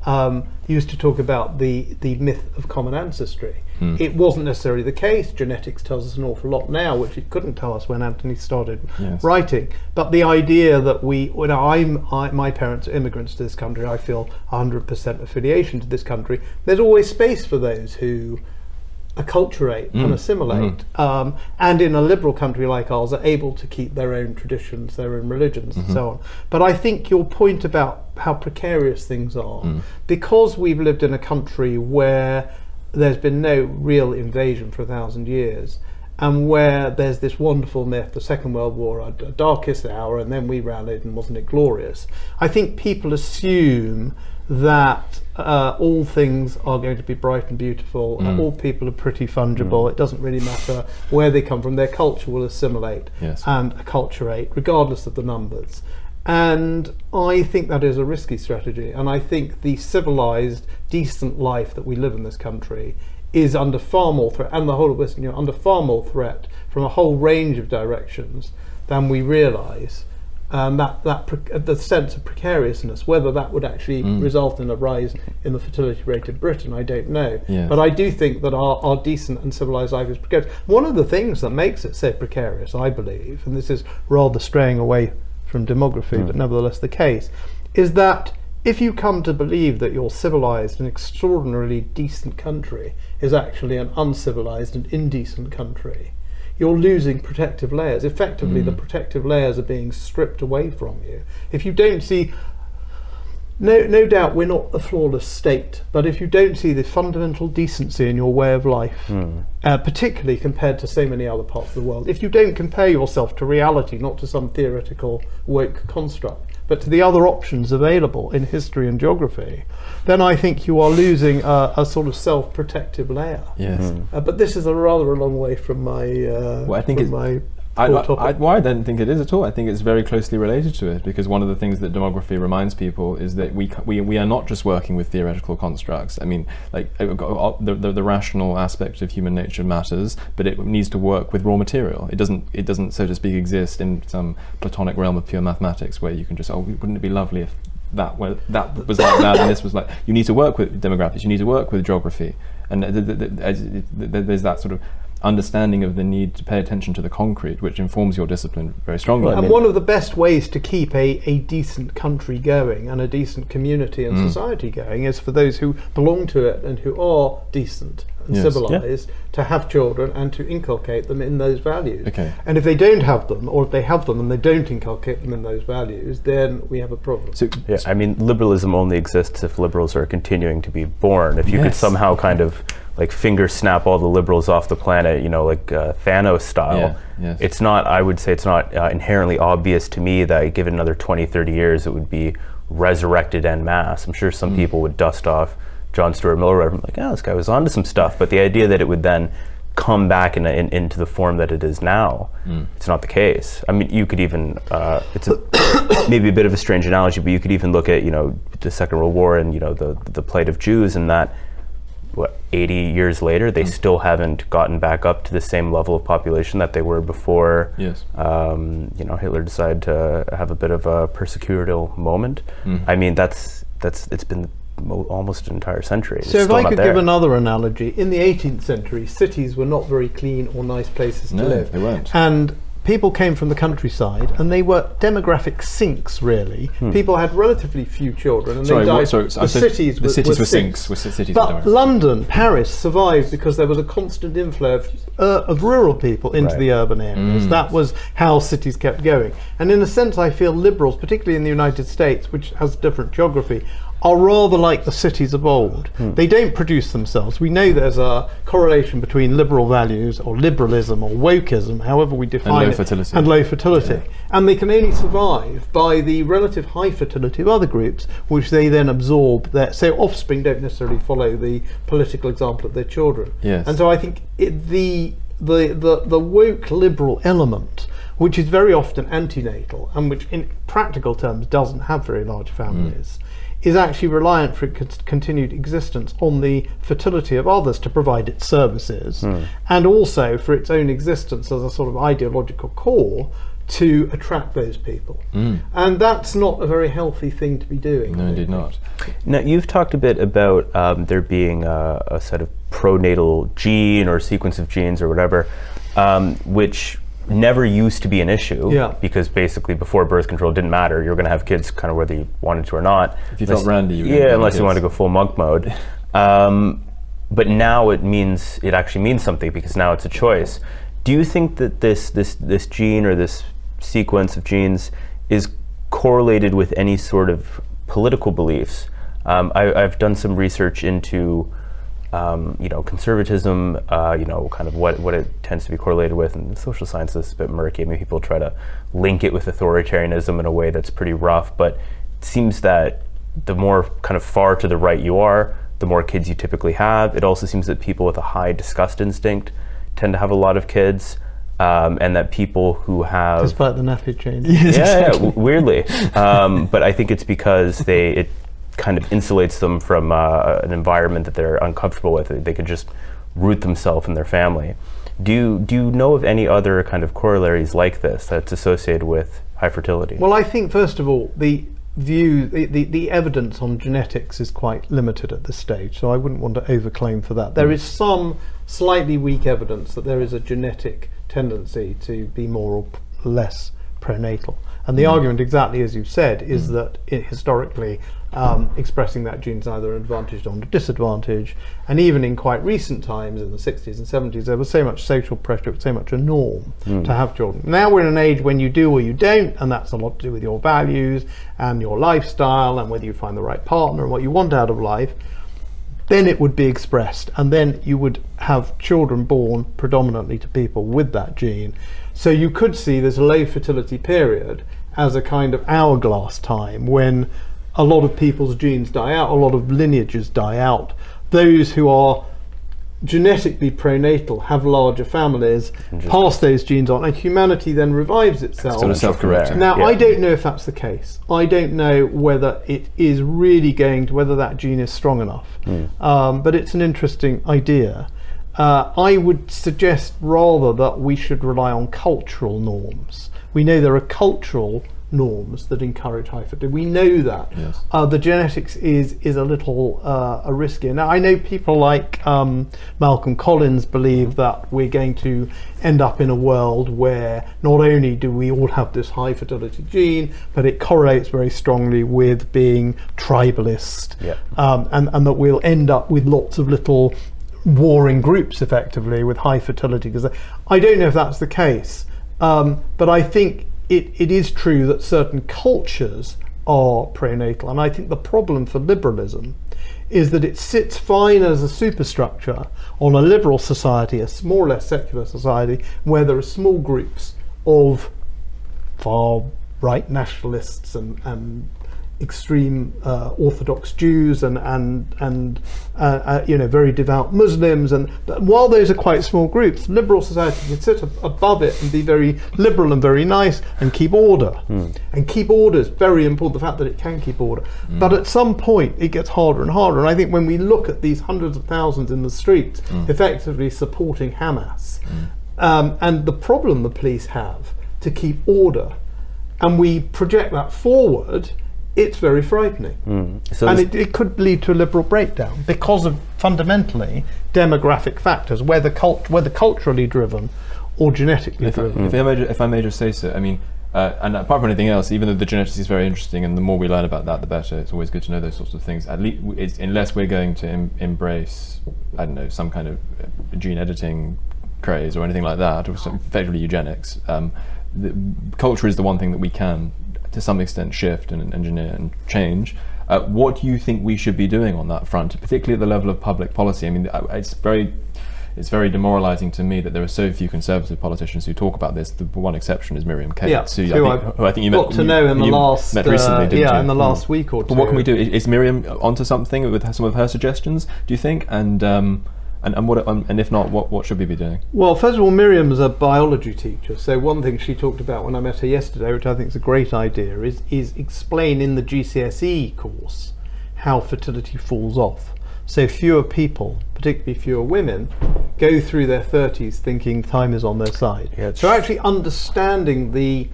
um, used to talk about the, the myth of common ancestry. Hmm. It wasn't necessarily the case. Genetics tells us an awful lot now, which it couldn't tell us when Anthony started Yes. writing. But the idea that we, when I'm, I, my parents are immigrants to this country, I feel 100% affiliation to this country. There's always space for those who acculturate and Mm, assimilate, um, and in a liberal country like ours, are able to keep their own traditions, their own religions, and so on. But I think your point about how precarious things are, because we've lived in a country where there's been no real invasion for a thousand years. And where there's this wonderful myth, the Second World War, our d- darkest hour, and then we rallied, and wasn't it glorious? I think people assume that uh, all things are going to be bright and beautiful. Mm. Uh, all people are pretty fungible. It doesn't really matter where they come from. Their culture will assimilate Yes. and acculturate, regardless of the numbers. And I think that is a risky strategy. And I think the civilized, decent life that we live in this country is under far more threat, and the whole of Western Europe under far more threat from a whole range of directions than we realise. And that that uh, the sense of precariousness, whether that would actually Mm. result in a rise in the fertility rate of Britain, I don't know. Yes. But I do think that our, our decent and civilized life is precarious. One of the things that makes it so precarious, I believe, and this is rather straying away from demography, but nevertheless the case, is that if you come to believe that your civilized and extraordinarily decent country is actually an uncivilized and indecent country, you're losing protective layers. Effectively, the protective layers are being stripped away from you. If you don't see no, no doubt we're not a flawless state, but if you don't see the fundamental decency in your way of life, uh, particularly compared to so many other parts of the world, if you don't compare yourself to reality, not to some theoretical woke construct, but to the other options available in history and geography, then I think you are losing a, a sort of self-protective layer. Yes. Uh, but this is a rather a long way from my uh, Well, I think from it's- my I, I, well, I don't think it is at all. I think it's very closely related to it because one of the things that demography reminds people is that we, we, we are not just working with theoretical constructs. I mean, like uh, uh, the, the, the rational aspect of human nature matters, but it needs to work with raw material. It doesn't, it doesn't, so to speak, exist in some platonic realm of pure mathematics where you can just, oh, wouldn't it be lovely if that were, that was like that and this was like. You need to work with demographics. You need to work with geography, and th- th- th- there's that sort of understanding of the need to pay attention to the concrete, which informs your discipline very strongly. and one of the best ways to keep a, a decent country going and a decent community and Mm. society going is for those who belong to it and who are decent and Yes. civilized to have children and to inculcate them in those values. Okay. And if they don't have them, or if they have them and they don't inculcate them in those values, then we have a problem. so, Yeah, I mean, liberalism only exists if liberals are continuing to be born. If you could somehow kind of like finger snap all the liberals off the planet, you know, like uh, Thanos style, Yeah, yes. it's not, I would say, it's not uh, inherently obvious to me that given another 20, 30 years, it would be resurrected en masse. I'm sure some Mm. people would dust off John Stuart Mill, or whatever, like, oh, this guy was onto some stuff. But the idea that it would then come back in, in, into the form that it is now, Mm. it's not the case. I mean, you could even, uh, it's a, maybe a bit of a strange analogy, but you could even look at, you know, the Second World War and, you know, the, the plight of Jews and that what 80 years later, they still haven't gotten back up to the same level of population that they were before. Yes. Um, you know, Hitler decided to have a bit of a persecutorial moment. I mean, that's that's it's been almost an entire century. So if I could there. give another analogy, in the 18th century, cities were not very clean or nice places to No, live. they weren't. And people came from the countryside, and they were demographic sinks. Really, Hmm. people had relatively few children, and Sorry, they died. what, sorry, the I said cities the were, cities were were sinks. Were cities But. London, Paris survived because there was a constant inflow of, uh, of rural people into Right. the urban areas. Mm. That was how cities kept going. And in a sense, I feel liberals, particularly in the United States, which has different geography, are rather like the cities of old. Hmm. They don't produce themselves. We know there's a correlation between liberal values or liberalism or wokeism, however we define and low it, fertility. and low fertility. And they can only survive by the relative high fertility of other groups, which they then absorb. Their, so offspring don't necessarily follow the political example of their children. Yes. And so I think it, the, the, the, the woke liberal element, which is very often antinatal and which in practical terms doesn't have very large families, is actually reliant for its continued existence on the fertility of others to provide its services and also for its own existence as a sort of ideological core to attract those people. And that's not a very healthy thing to be doing. No, I indeed not. Now, you've talked a bit about um, there being a, a set of pronatal gene or sequence of genes or whatever, um, which never used to be an issue Yeah. because basically before birth control didn't matter. You were going to have kids kind of whether you wanted to or not. If you felt Unless- randy, you yeah, unless you wanted to go full monk mode. Um, but now it means it actually means something because now it's a choice. Do you think that this this this gene or this sequence of genes is correlated with any sort of political beliefs? Um, I, I've done some research into um, you know conservatism, uh, you know, kind of what what it tends to be correlated with, and social sciences is a bit murky. I mean, people try to link it with authoritarianism in a way that's pretty rough, but it seems that the more kind of far to the right you are, the more kids you typically have. It also seems that people with a high disgust instinct tend to have a lot of kids, um, and that people who have Despite the nappy change. yeah, yeah, weirdly. Um, but I think it's because they it kind of insulates them from uh, an environment that they're uncomfortable with. They could just root themselves in their family. Do you, do you know of any other kind of corollaries like this that's associated with high fertility? Well, I think first of all, the view, the, the, the evidence on genetics is quite limited at this stage, so I wouldn't want to overclaim for that. There is some slightly weak evidence that there is a genetic tendency to be more or less pronatal. And the hmm. argument, exactly as you've said, is hmm. that it, historically um, expressing that gene is either an advantage or a disadvantage. And even in quite recent times, in the 60s and 70s, there was so much social pressure, it was so much a norm hmm. to have children. Now we're in an age when you do or you don't, and that's a lot to do with your values and your lifestyle and whether you find the right partner and what you want out of life then it would be expressed, and then you would have children born predominantly to people with that gene. So you could see this low fertility period as a kind of hourglass time when a lot of people's genes die out, a lot of lineages die out. Those who are genetically pronatal have larger families, pass those genes on, and humanity then revives itself. Sort of self-correcting. Now, Yeah. I don't know if that's the case. I don't know whether it is really going to, whether that gene is strong enough. Um, but it's an interesting idea. Uh, I would suggest rather that we should rely on cultural norms. We know there are cultural norms that encourage high fertility. We know that. Yes. Uh, the genetics is is a little uh, a riskier. Now I know people like um, Malcolm Collins believe that we're going to end up in a world where not only do we all have this high fertility gene, but it correlates very strongly with being tribalist, Yeah. um, and and that we'll end up with lots of little warring groups effectively with high fertility. Because I don't know if that's the case, um, but I think it, it is true that certain cultures are pronatal, and I think the problem for liberalism is that it sits fine as a superstructure on a liberal society, a more or less secular society, where there are small groups of far right nationalists and, and extreme uh, Orthodox Jews and and and uh, uh, you know very devout Muslims, and while those are quite small groups, liberal society can sit ab- above it and be very liberal and very nice and keep order. And keep order is very important. The fact that it can keep order, but at some point it gets harder and harder. And I think when we look at these hundreds of thousands in the streets, effectively supporting Hamas, um, and the problem the police have to keep order and we project that forward, it's very frightening. So and it, it could lead to a liberal breakdown because of fundamentally demographic factors, whether, cult- whether culturally driven or genetically If, I, driven. if, I may, if I may just say so, I mean, uh, and apart from anything else, even though the genetics is very interesting, and the more we learn about that, the better. It's always good to know those sorts of things. At least, it's, unless we're going to em- embrace, I don't know, some kind of uh, gene editing craze or anything like that, or some, effectively eugenics. Um, the, culture is the one thing that we can, to some extent, shift and engineer and change. Uh, what do you think we should be doing on that front, particularly at the level of public policy? I mean, it's very it's very demoralising to me that there are so few conservative politicians who talk about this. The one exception is Miriam Cates, Yeah, who, who I think, who I think you got met, to you- know in the last met recently, uh, yeah you? in the Mm. last week or two. But what can we do? Is, is Miriam onto something with some of her suggestions? Do you think? And um, and and what? Um, and if not, what what should we be doing? Well, first of all, Miriam's a biology teacher, so one thing she talked about when I met her yesterday, which I think is a great idea, is is explain in the GCSE course how fertility falls off. So fewer people, particularly fewer women, go through their 30s thinking time is on their side. Yeah, so actually understanding the,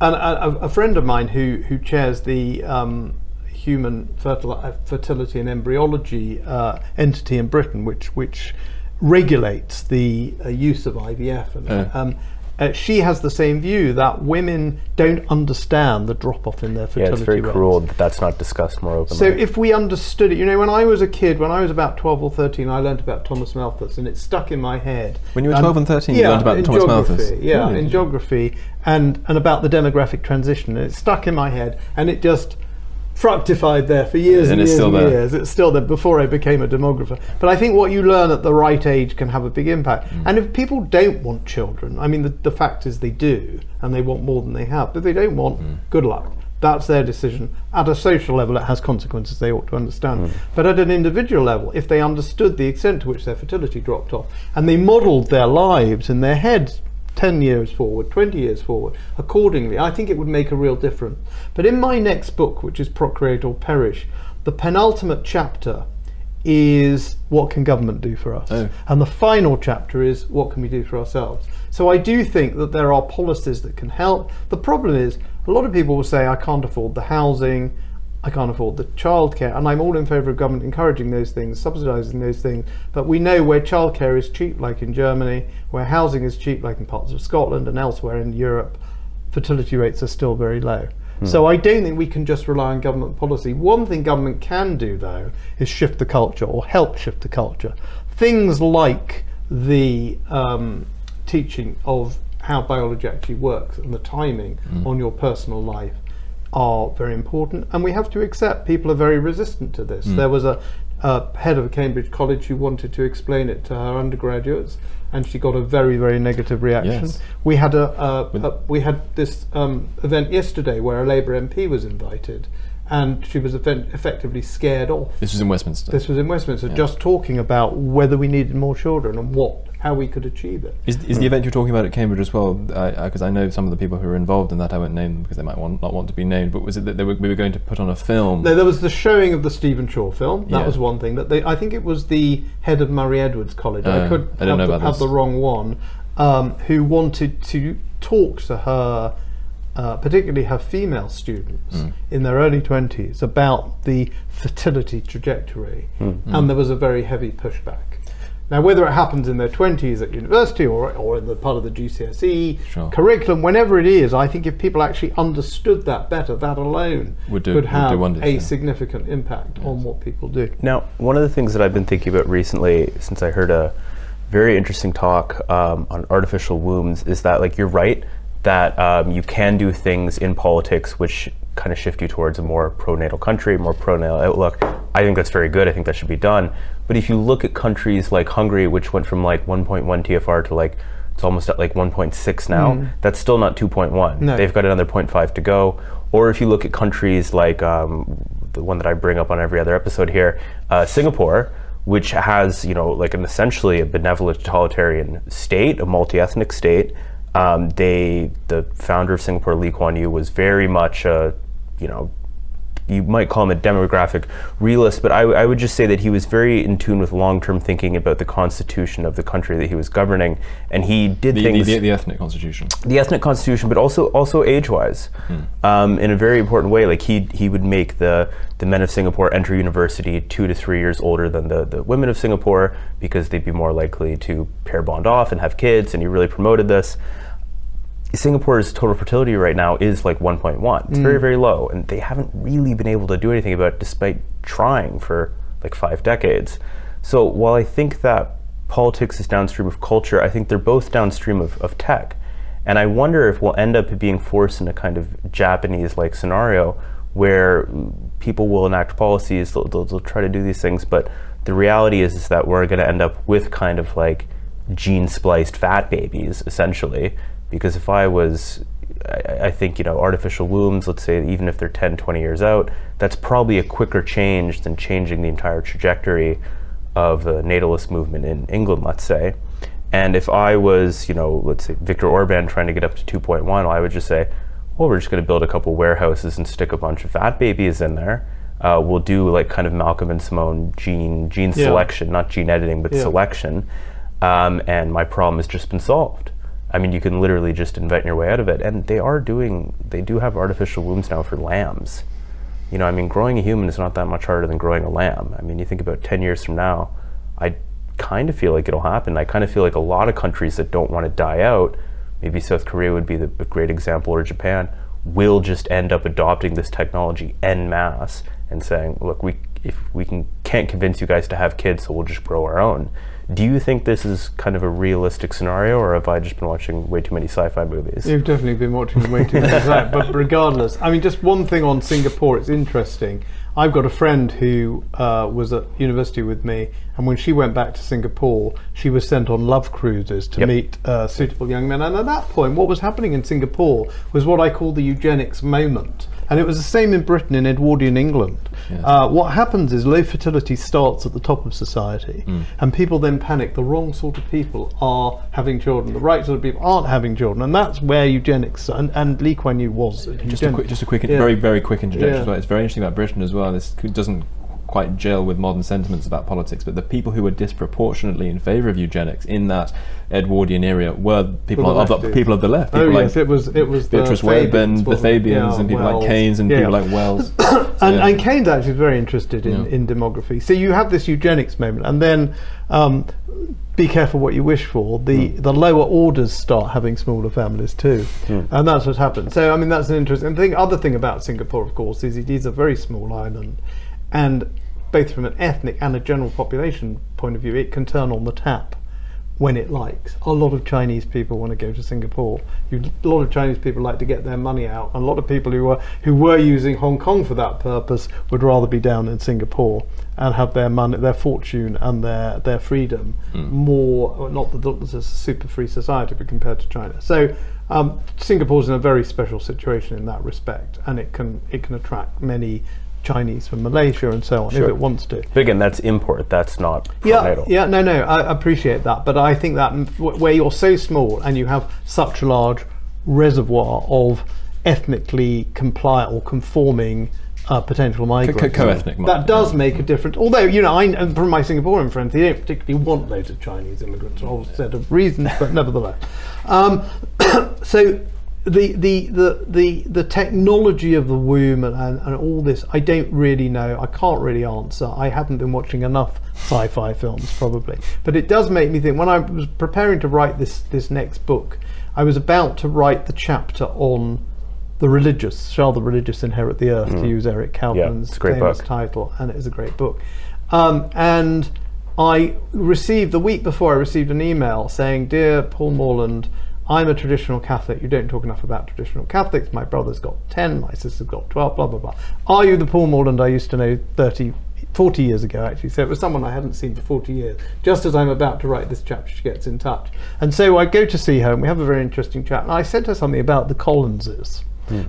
and a, a- a friend of mine who who chairs the um, human uh, fertility and embryology uh, entity in Britain, which which regulates the uh, use of IVF, and Yeah. um, uh, she has the same view that women don't understand the drop off in their fertility. yeah, it's very rates. cruel that that's not discussed more openly. So if we understood it, you know, when I was a kid, when I was about 12 or 13, I learnt about Thomas Malthus and it stuck in my head. When you were And- 12 and 13, you yeah, learnt about Thomas geography, Malthus? Yeah, Really? in geography and, and about the demographic transition. And it stuck in my head and it just fructified there for years and, And years and there. years. It's still there before I became a demographer. But I think what you learn at the right age can have a big impact. Mm. And if people don't want children, I mean, the, the fact is they do, and they want more than they have. But they don't want, Mm. good luck. That's their decision. At a social level, it has consequences they ought to understand. But at an individual level, if they understood the extent to which their fertility dropped off and they modelled their lives in their heads 10 years forward, 20 years forward, accordingly, I think it would make a real difference. But in my next book, which is Procreate or Perish, the penultimate chapter is what can government do for us? Oh. And the final chapter is what can we do for ourselves? So I do think that there are policies that can help. The problem is a lot of people will say I can't afford the housing, I can't afford the childcare, and I'm all in favour of government encouraging those things, subsidising those things. But we know where childcare is cheap, like in Germany, where housing is cheap, like in parts of Scotland and elsewhere in Europe, fertility rates are still very low. So I don't think we can just rely on government policy. One thing government can do though is shift the culture or help shift the culture. Things like the um, teaching of how biology actually works and the timing on your personal life are very important. And we have to accept people are very resistant to this. There was a, a head of Cambridge College who wanted to explain it to her undergraduates, and she got a very very negative reaction. Yes. We had a, a, a we had this um, event yesterday where a Labour MP was invited, and she was effectively scared off. This was in Westminster. This was in Westminster, just talking about whether we needed more children and what how we could achieve it. Is, is the event you're talking about at Cambridge as well? Because I know some of the people who were involved in that. I won't name them because they might want, not want to be named. But was it that they were, we were going to put on a film? No, there was the showing of the Stephen Shaw film. That Yeah. was one thing. But they, I think it was the head of Murray Edwards College. I Oh, could I have, the, have the wrong one. Um, who wanted to talk to her, uh, particularly her female students Hmm. in their early twenties, about the fertility trajectory, Hmm. and there was a very heavy pushback. Now, whether it happens in their 20s at university or, or in the part of the GCSE Sure. Curriculum, whenever it is, I think if people actually understood that better, that alone Would do- could would do have wonders, a yeah. significant impact on what people do. Now, one of the things that I've been thinking about recently, since I heard a very interesting talk um, on artificial wombs, is that like you're right that um, you can do things in politics which kind of shift you towards a more pro-natal country, more pro-natal outlook. I think that's very good. I think that should be done. But if you look at countries like Hungary, which went from like 1.1 TFR to like It's almost at like 1.6 now. That's still not 2.1. No. They've got another 0.5 to go. Or if you look at countries like um, the one that I bring up on every other episode here, uh, Singapore, which has you know like an essentially a benevolent totalitarian state, a multi-ethnic state. Um, they the founder of Singapore, Lee Kuan Yew, was very much a you know you might call him a demographic realist, but I, I would just say that he was very in tune with long-term thinking about the constitution of the country that he was governing, and he did The, the, things the, the ethnic constitution. the ethnic constitution, but also also age-wise, um, in a very important way. Like he he would make the the men of Singapore enter university two to three years older than the the women of Singapore because they'd be more likely to pair bond off and have kids, and he really promoted this. Singapore's total fertility right now is like 1.1. It's very, mm. very low, and they haven't really been able to do anything about it despite trying for like five decades. So while I think that politics is downstream of culture, I think they're both downstream of, of tech. And I wonder if we'll end up being forced in a kind of Japanese like scenario where people will enact policies, they'll, they'll, they'll try to do these things, but the reality is, is that we're going to end up with kind of like gene spliced fat babies essentially because if i was I, I think you know artificial wombs let's say even if they're 10 20 years out that's probably a quicker change than changing the entire trajectory of the natalist movement in england let's say and if i was you know let's say victor orban trying to get up to 2.1 well, i would just say well we're just going to build a couple warehouses and stick a bunch of fat babies in there uh, we'll do like kind of malcolm and simone gene gene Yeah. selection not gene editing but Yeah. selection um, and my problem has just been solved. I mean, you can literally just invent your way out of it, and they are doing. They do have artificial wombs now for lambs. You know, I mean, growing a human is not that much harder than growing a lamb. I mean, you think about ten years from now, I kind of feel like it'll happen. I kind of feel like a lot of countries that don't want to die out, maybe South Korea would be the, a great example, or Japan, will just end up adopting this technology en masse and saying, "Look, we if we can can't convince you guys to have kids, so we'll just grow our own." Do you think this is kind of a realistic scenario, or have I just been watching way too many sci-fi movies? You've definitely been watching way too of that. But regardless, I mean, just one thing on Singapore, it's interesting. I've got a friend who uh, was at university with me, and when she went back to Singapore, she was sent on love cruises to Yep. meet uh, suitable young men. And at that point, what was happening in Singapore was what I call the eugenics moment. And it was the same in Britain, in Edwardian England. Yes. Uh, what happens is low fertility starts at the top of society, and people then panic. The wrong sort of people are having children. The right sort of people aren't having children, and that's where eugenics and, and Lee Kuan Yew was. Just a quick, just a quick, Yeah. very, very quick interjection Yeah. as well. It's very interesting about Britain as well. This doesn't quite gel with modern sentiments about politics, but the people who were disproportionately in favour of eugenics in that Edwardian era were people the of the people of the left. Oh People like yes, it was it was Beatrice Webb and the? Fabians Yeah, and people Wells. like Keynes and Yeah. people like Wells. and, yeah. and Keynes actually is very interested in, in demography. So you have this eugenics moment, and then um, be careful what you wish for. The Hmm. the lower orders start having smaller families too, and that's what happened. So I mean that's an interesting thing. Other thing about Singapore, of course, is it is a very small island, and both from an ethnic and a general population point of view, it can turn on the tap when it likes. A lot of Chinese people want to go to Singapore. You, a lot of Chinese people like to get their money out, and a lot of people who were who were using Hong Kong for that purpose would rather be down in Singapore and have their money, their fortune, and their their freedom more. Not that it's a super free society, but compared to China. So. Um, Singapore's in a very special situation in that respect, and it can it can attract many Chinese from Malaysia and so on if it wants to. But again, that's import. That's not Yeah, pronatal. yeah, no, no, I appreciate that, but I think that where you're so small and you have such a large reservoir of ethnically compliant or conforming uh, potential migrants, co-ethnic mi- that does yeah. make a difference. Although you know, I and from my Singaporean friends, they don't particularly want loads of Chinese immigrants for a whole set of reasons, but nevertheless. Um, so the, the the the the technology of the womb and, and, and all this I don't really know. I can't really answer. I haven't been watching enough sci-fi films probably. But it does make me think when I was preparing to write this this next book I was about to write the chapter on the religious shall the religious inherit the earth to use Eric Kaufmann's a great famous book. title and it is a great book. Um, and I received the week before I received an email saying dear Paul Morland I'm a traditional Catholic. You don't talk enough about traditional Catholics. My brother's got 10, my sister's got 12, blah, blah, blah. Are you the Paul Morland I used to know 30, 40 years ago actually. So it was someone I hadn't seen for 40 years. Just as I'm about to write this chapter, she gets in touch. And so I go to see her and we have a very interesting chat. And I said to her something about the Collinses.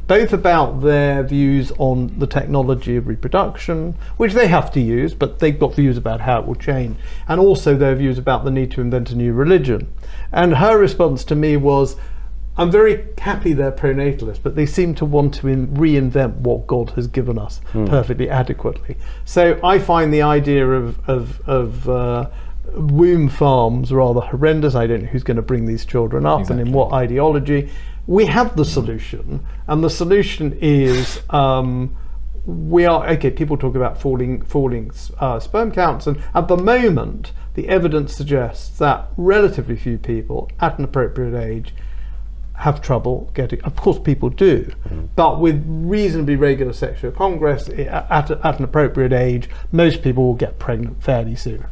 Both about their views on the technology of reproduction, which they have to use, but they've got views about how it will change, and also their views about the need to invent a new religion. And her response to me was, I'm very happy they're pronatalists, but they seem to want to in, reinvent what God has given us perfectly adequately. So I find the idea of of, of uh, womb farms are rather horrendous. I don't know who's going to bring these children up and in what ideology. We have the solution, and the solution is. Um, we are okay. People talk about falling, falling uh, sperm counts, and at the moment, the evidence suggests that relatively few people at an appropriate age have trouble getting. Of course, people do, but with reasonably regular sexual congress i- at, at an appropriate age, most people will get pregnant fairly soon.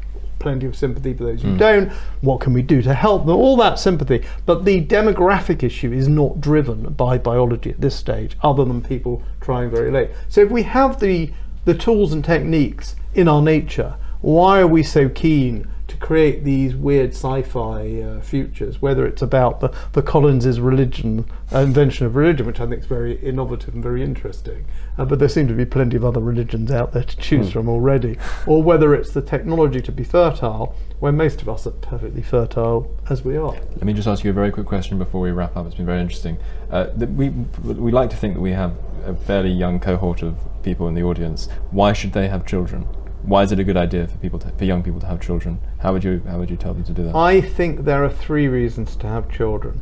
Plenty of sympathy for those who hmm. don't. What can we do to help them? All that sympathy, but the demographic issue is not driven by biology at this stage, other than people trying very late. So if we have the the tools and techniques in our nature, why are we so keen create these weird sci-fi uh, futures? Whether it's about the the Collins's religion, uh, invention of religion, which I think is very innovative and very interesting, uh, but there seem to be plenty of other religions out there to choose from already, or whether it's the technology to be fertile, where most of us are perfectly fertile as we are. Let me just ask you a very quick question before we wrap up. It's been very interesting. Uh, we we like to think that we have a fairly young cohort of people in the audience. Why should they have children? Why is it a good idea for people to, for young people to have children? How would you how would you tell them to do that? I think there are three reasons to have children.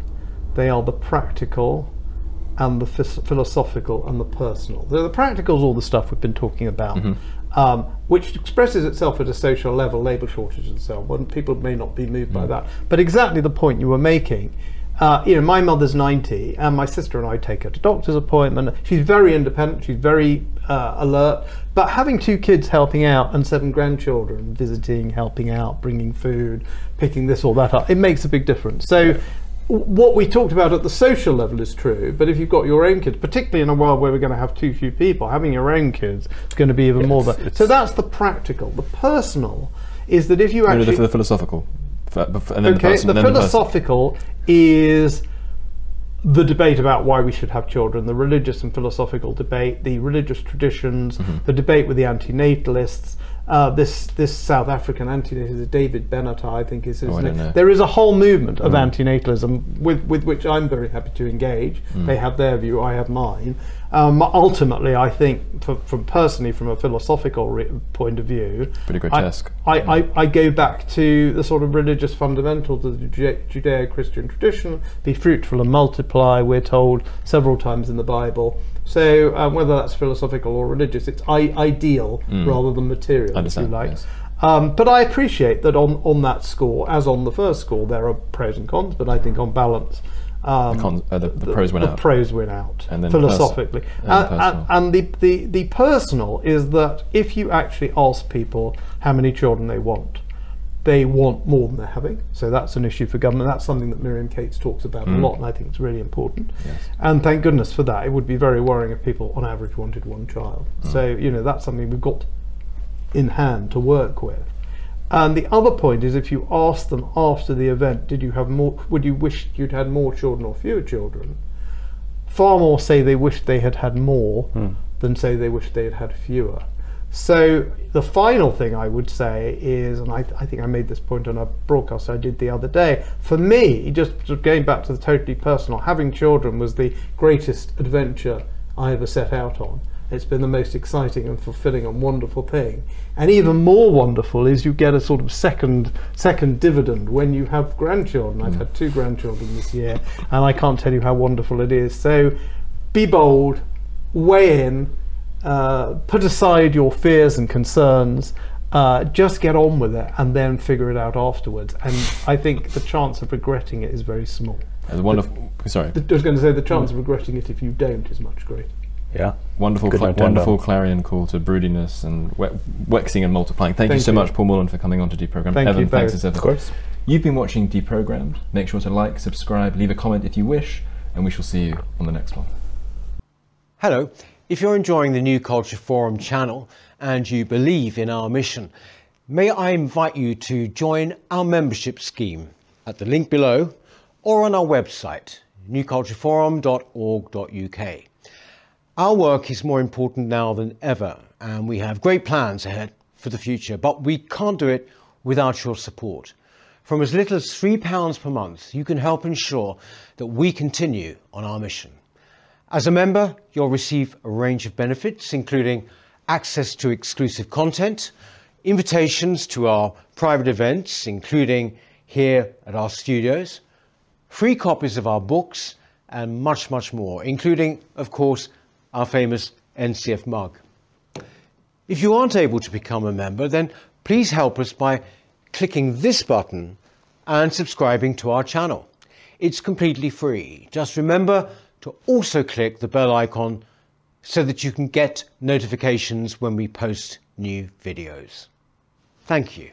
They are the practical, and the philosophical, and the personal. So the practical is all the stuff we've been talking about, um, which expresses itself at a social level, labour shortage and so on. People may not be moved by that, but exactly the point you were making. Uh, you know, my mother's 90, and my sister and I take her to doctor's appointment. She's very independent. She's very uh, alert. But having two kids helping out and seven grandchildren visiting, helping out, bringing food, picking this or that up, it makes a big difference. So, what we talked about at the social level is true. But if you've got your own kids, particularly in a world where we're going to have too few people, having your own kids is going to be even more. it's- a, so that's the practical. The personal is that if you No, no, actually the, the philosophical, and then the okay, the then the philosophical is the debate about why we should have children, the religious and philosophical debate, the religious traditions, Mm-hmm. the debate with the antinatalists. Uh, this this South African antinatalist, David Benatar, I think is his Oh, name. There is a whole movement of antinatalism with, with which I'm very happy to engage. Mm. They have their view, I have mine. Um, ultimately, I think, for, from personally, from a philosophical re- point of view, Pretty I- grotesque. I, I, I go back to the sort of religious fundamentals of the Judeo-Christian tradition. Be fruitful and multiply. We're told several times in the Bible. So um, whether that's philosophical or religious, it's I- ideal rather than material, if you Understand, like. yes. Um, but I appreciate that on, on that score, as on the first score, there are pros and cons. But I think on balance, um, The cons- uh, the- the pros win out the out. pros win out And then philosophically. and and, and, and the, the, the personal is that if you actually ask people how many children they want, they want more than they're having. So that's an issue for government. That's something that Miriam Cates talks about a lot, and I think it's really important. Mm. Yes. And thank goodness for that. It would be very worrying if people, on average, wanted one child. Mm. So you know that's something we've got in hand to work with. And the other point is, if you ask them after the event, did you have more? Would you wish you'd had more children or fewer children? Far more say they wish they had had more than say they wish they had had fewer. So the final thing I would say is, and I, I think I made this point on a broadcast I did the other day. For me, just going back to the totally personal, having children was the greatest adventure I ever set out on. It's been the most exciting and fulfilling and wonderful thing. And even more wonderful is you get a sort of second second dividend when you have grandchildren. I've had two grandchildren this year, and I can't tell you how wonderful it is. So be bold, weigh in, uh, put aside your fears and concerns. Uh, just get on with it and then figure it out afterwards. And I think the chance of regretting it is very small. It's wonderful. Sorry, I was going to say the chance of regretting it if you don't is much greater. Yeah. wonderful, Good cla- note to end wonderful clarion call to broodiness and we- wexing and multiplying. Thank, you so you. much, Paul Morland, for coming on to Deprogram. Thank Evan, you thanks as ever. Of course. You've been watching Deprogrammed. Make sure to like, subscribe, leave a comment if you wish, and we shall see you on the next one. Hello. If you're enjoying the New Culture Forum channel and you believe in our mission, may I invite you to join our membership scheme at the link below or on our website, newcultureforum.org.uk. Our work is more important now than ever, and we have great plans ahead for the future, but we can't do it without your support. From as little as £3 per month, you can help ensure that we continue on our mission. As a member, you'll receive a range of benefits, including access to exclusive content, invitations to our private events, including here at our studios, free copies of our books, and much, much more, including, of course, our famous NCF mug. If you aren't able to become a member, then please help us by clicking this button and subscribing to our channel. It's completely free. Just remember to also click the bell icon so that you can get notifications when we post new videos. Thank you.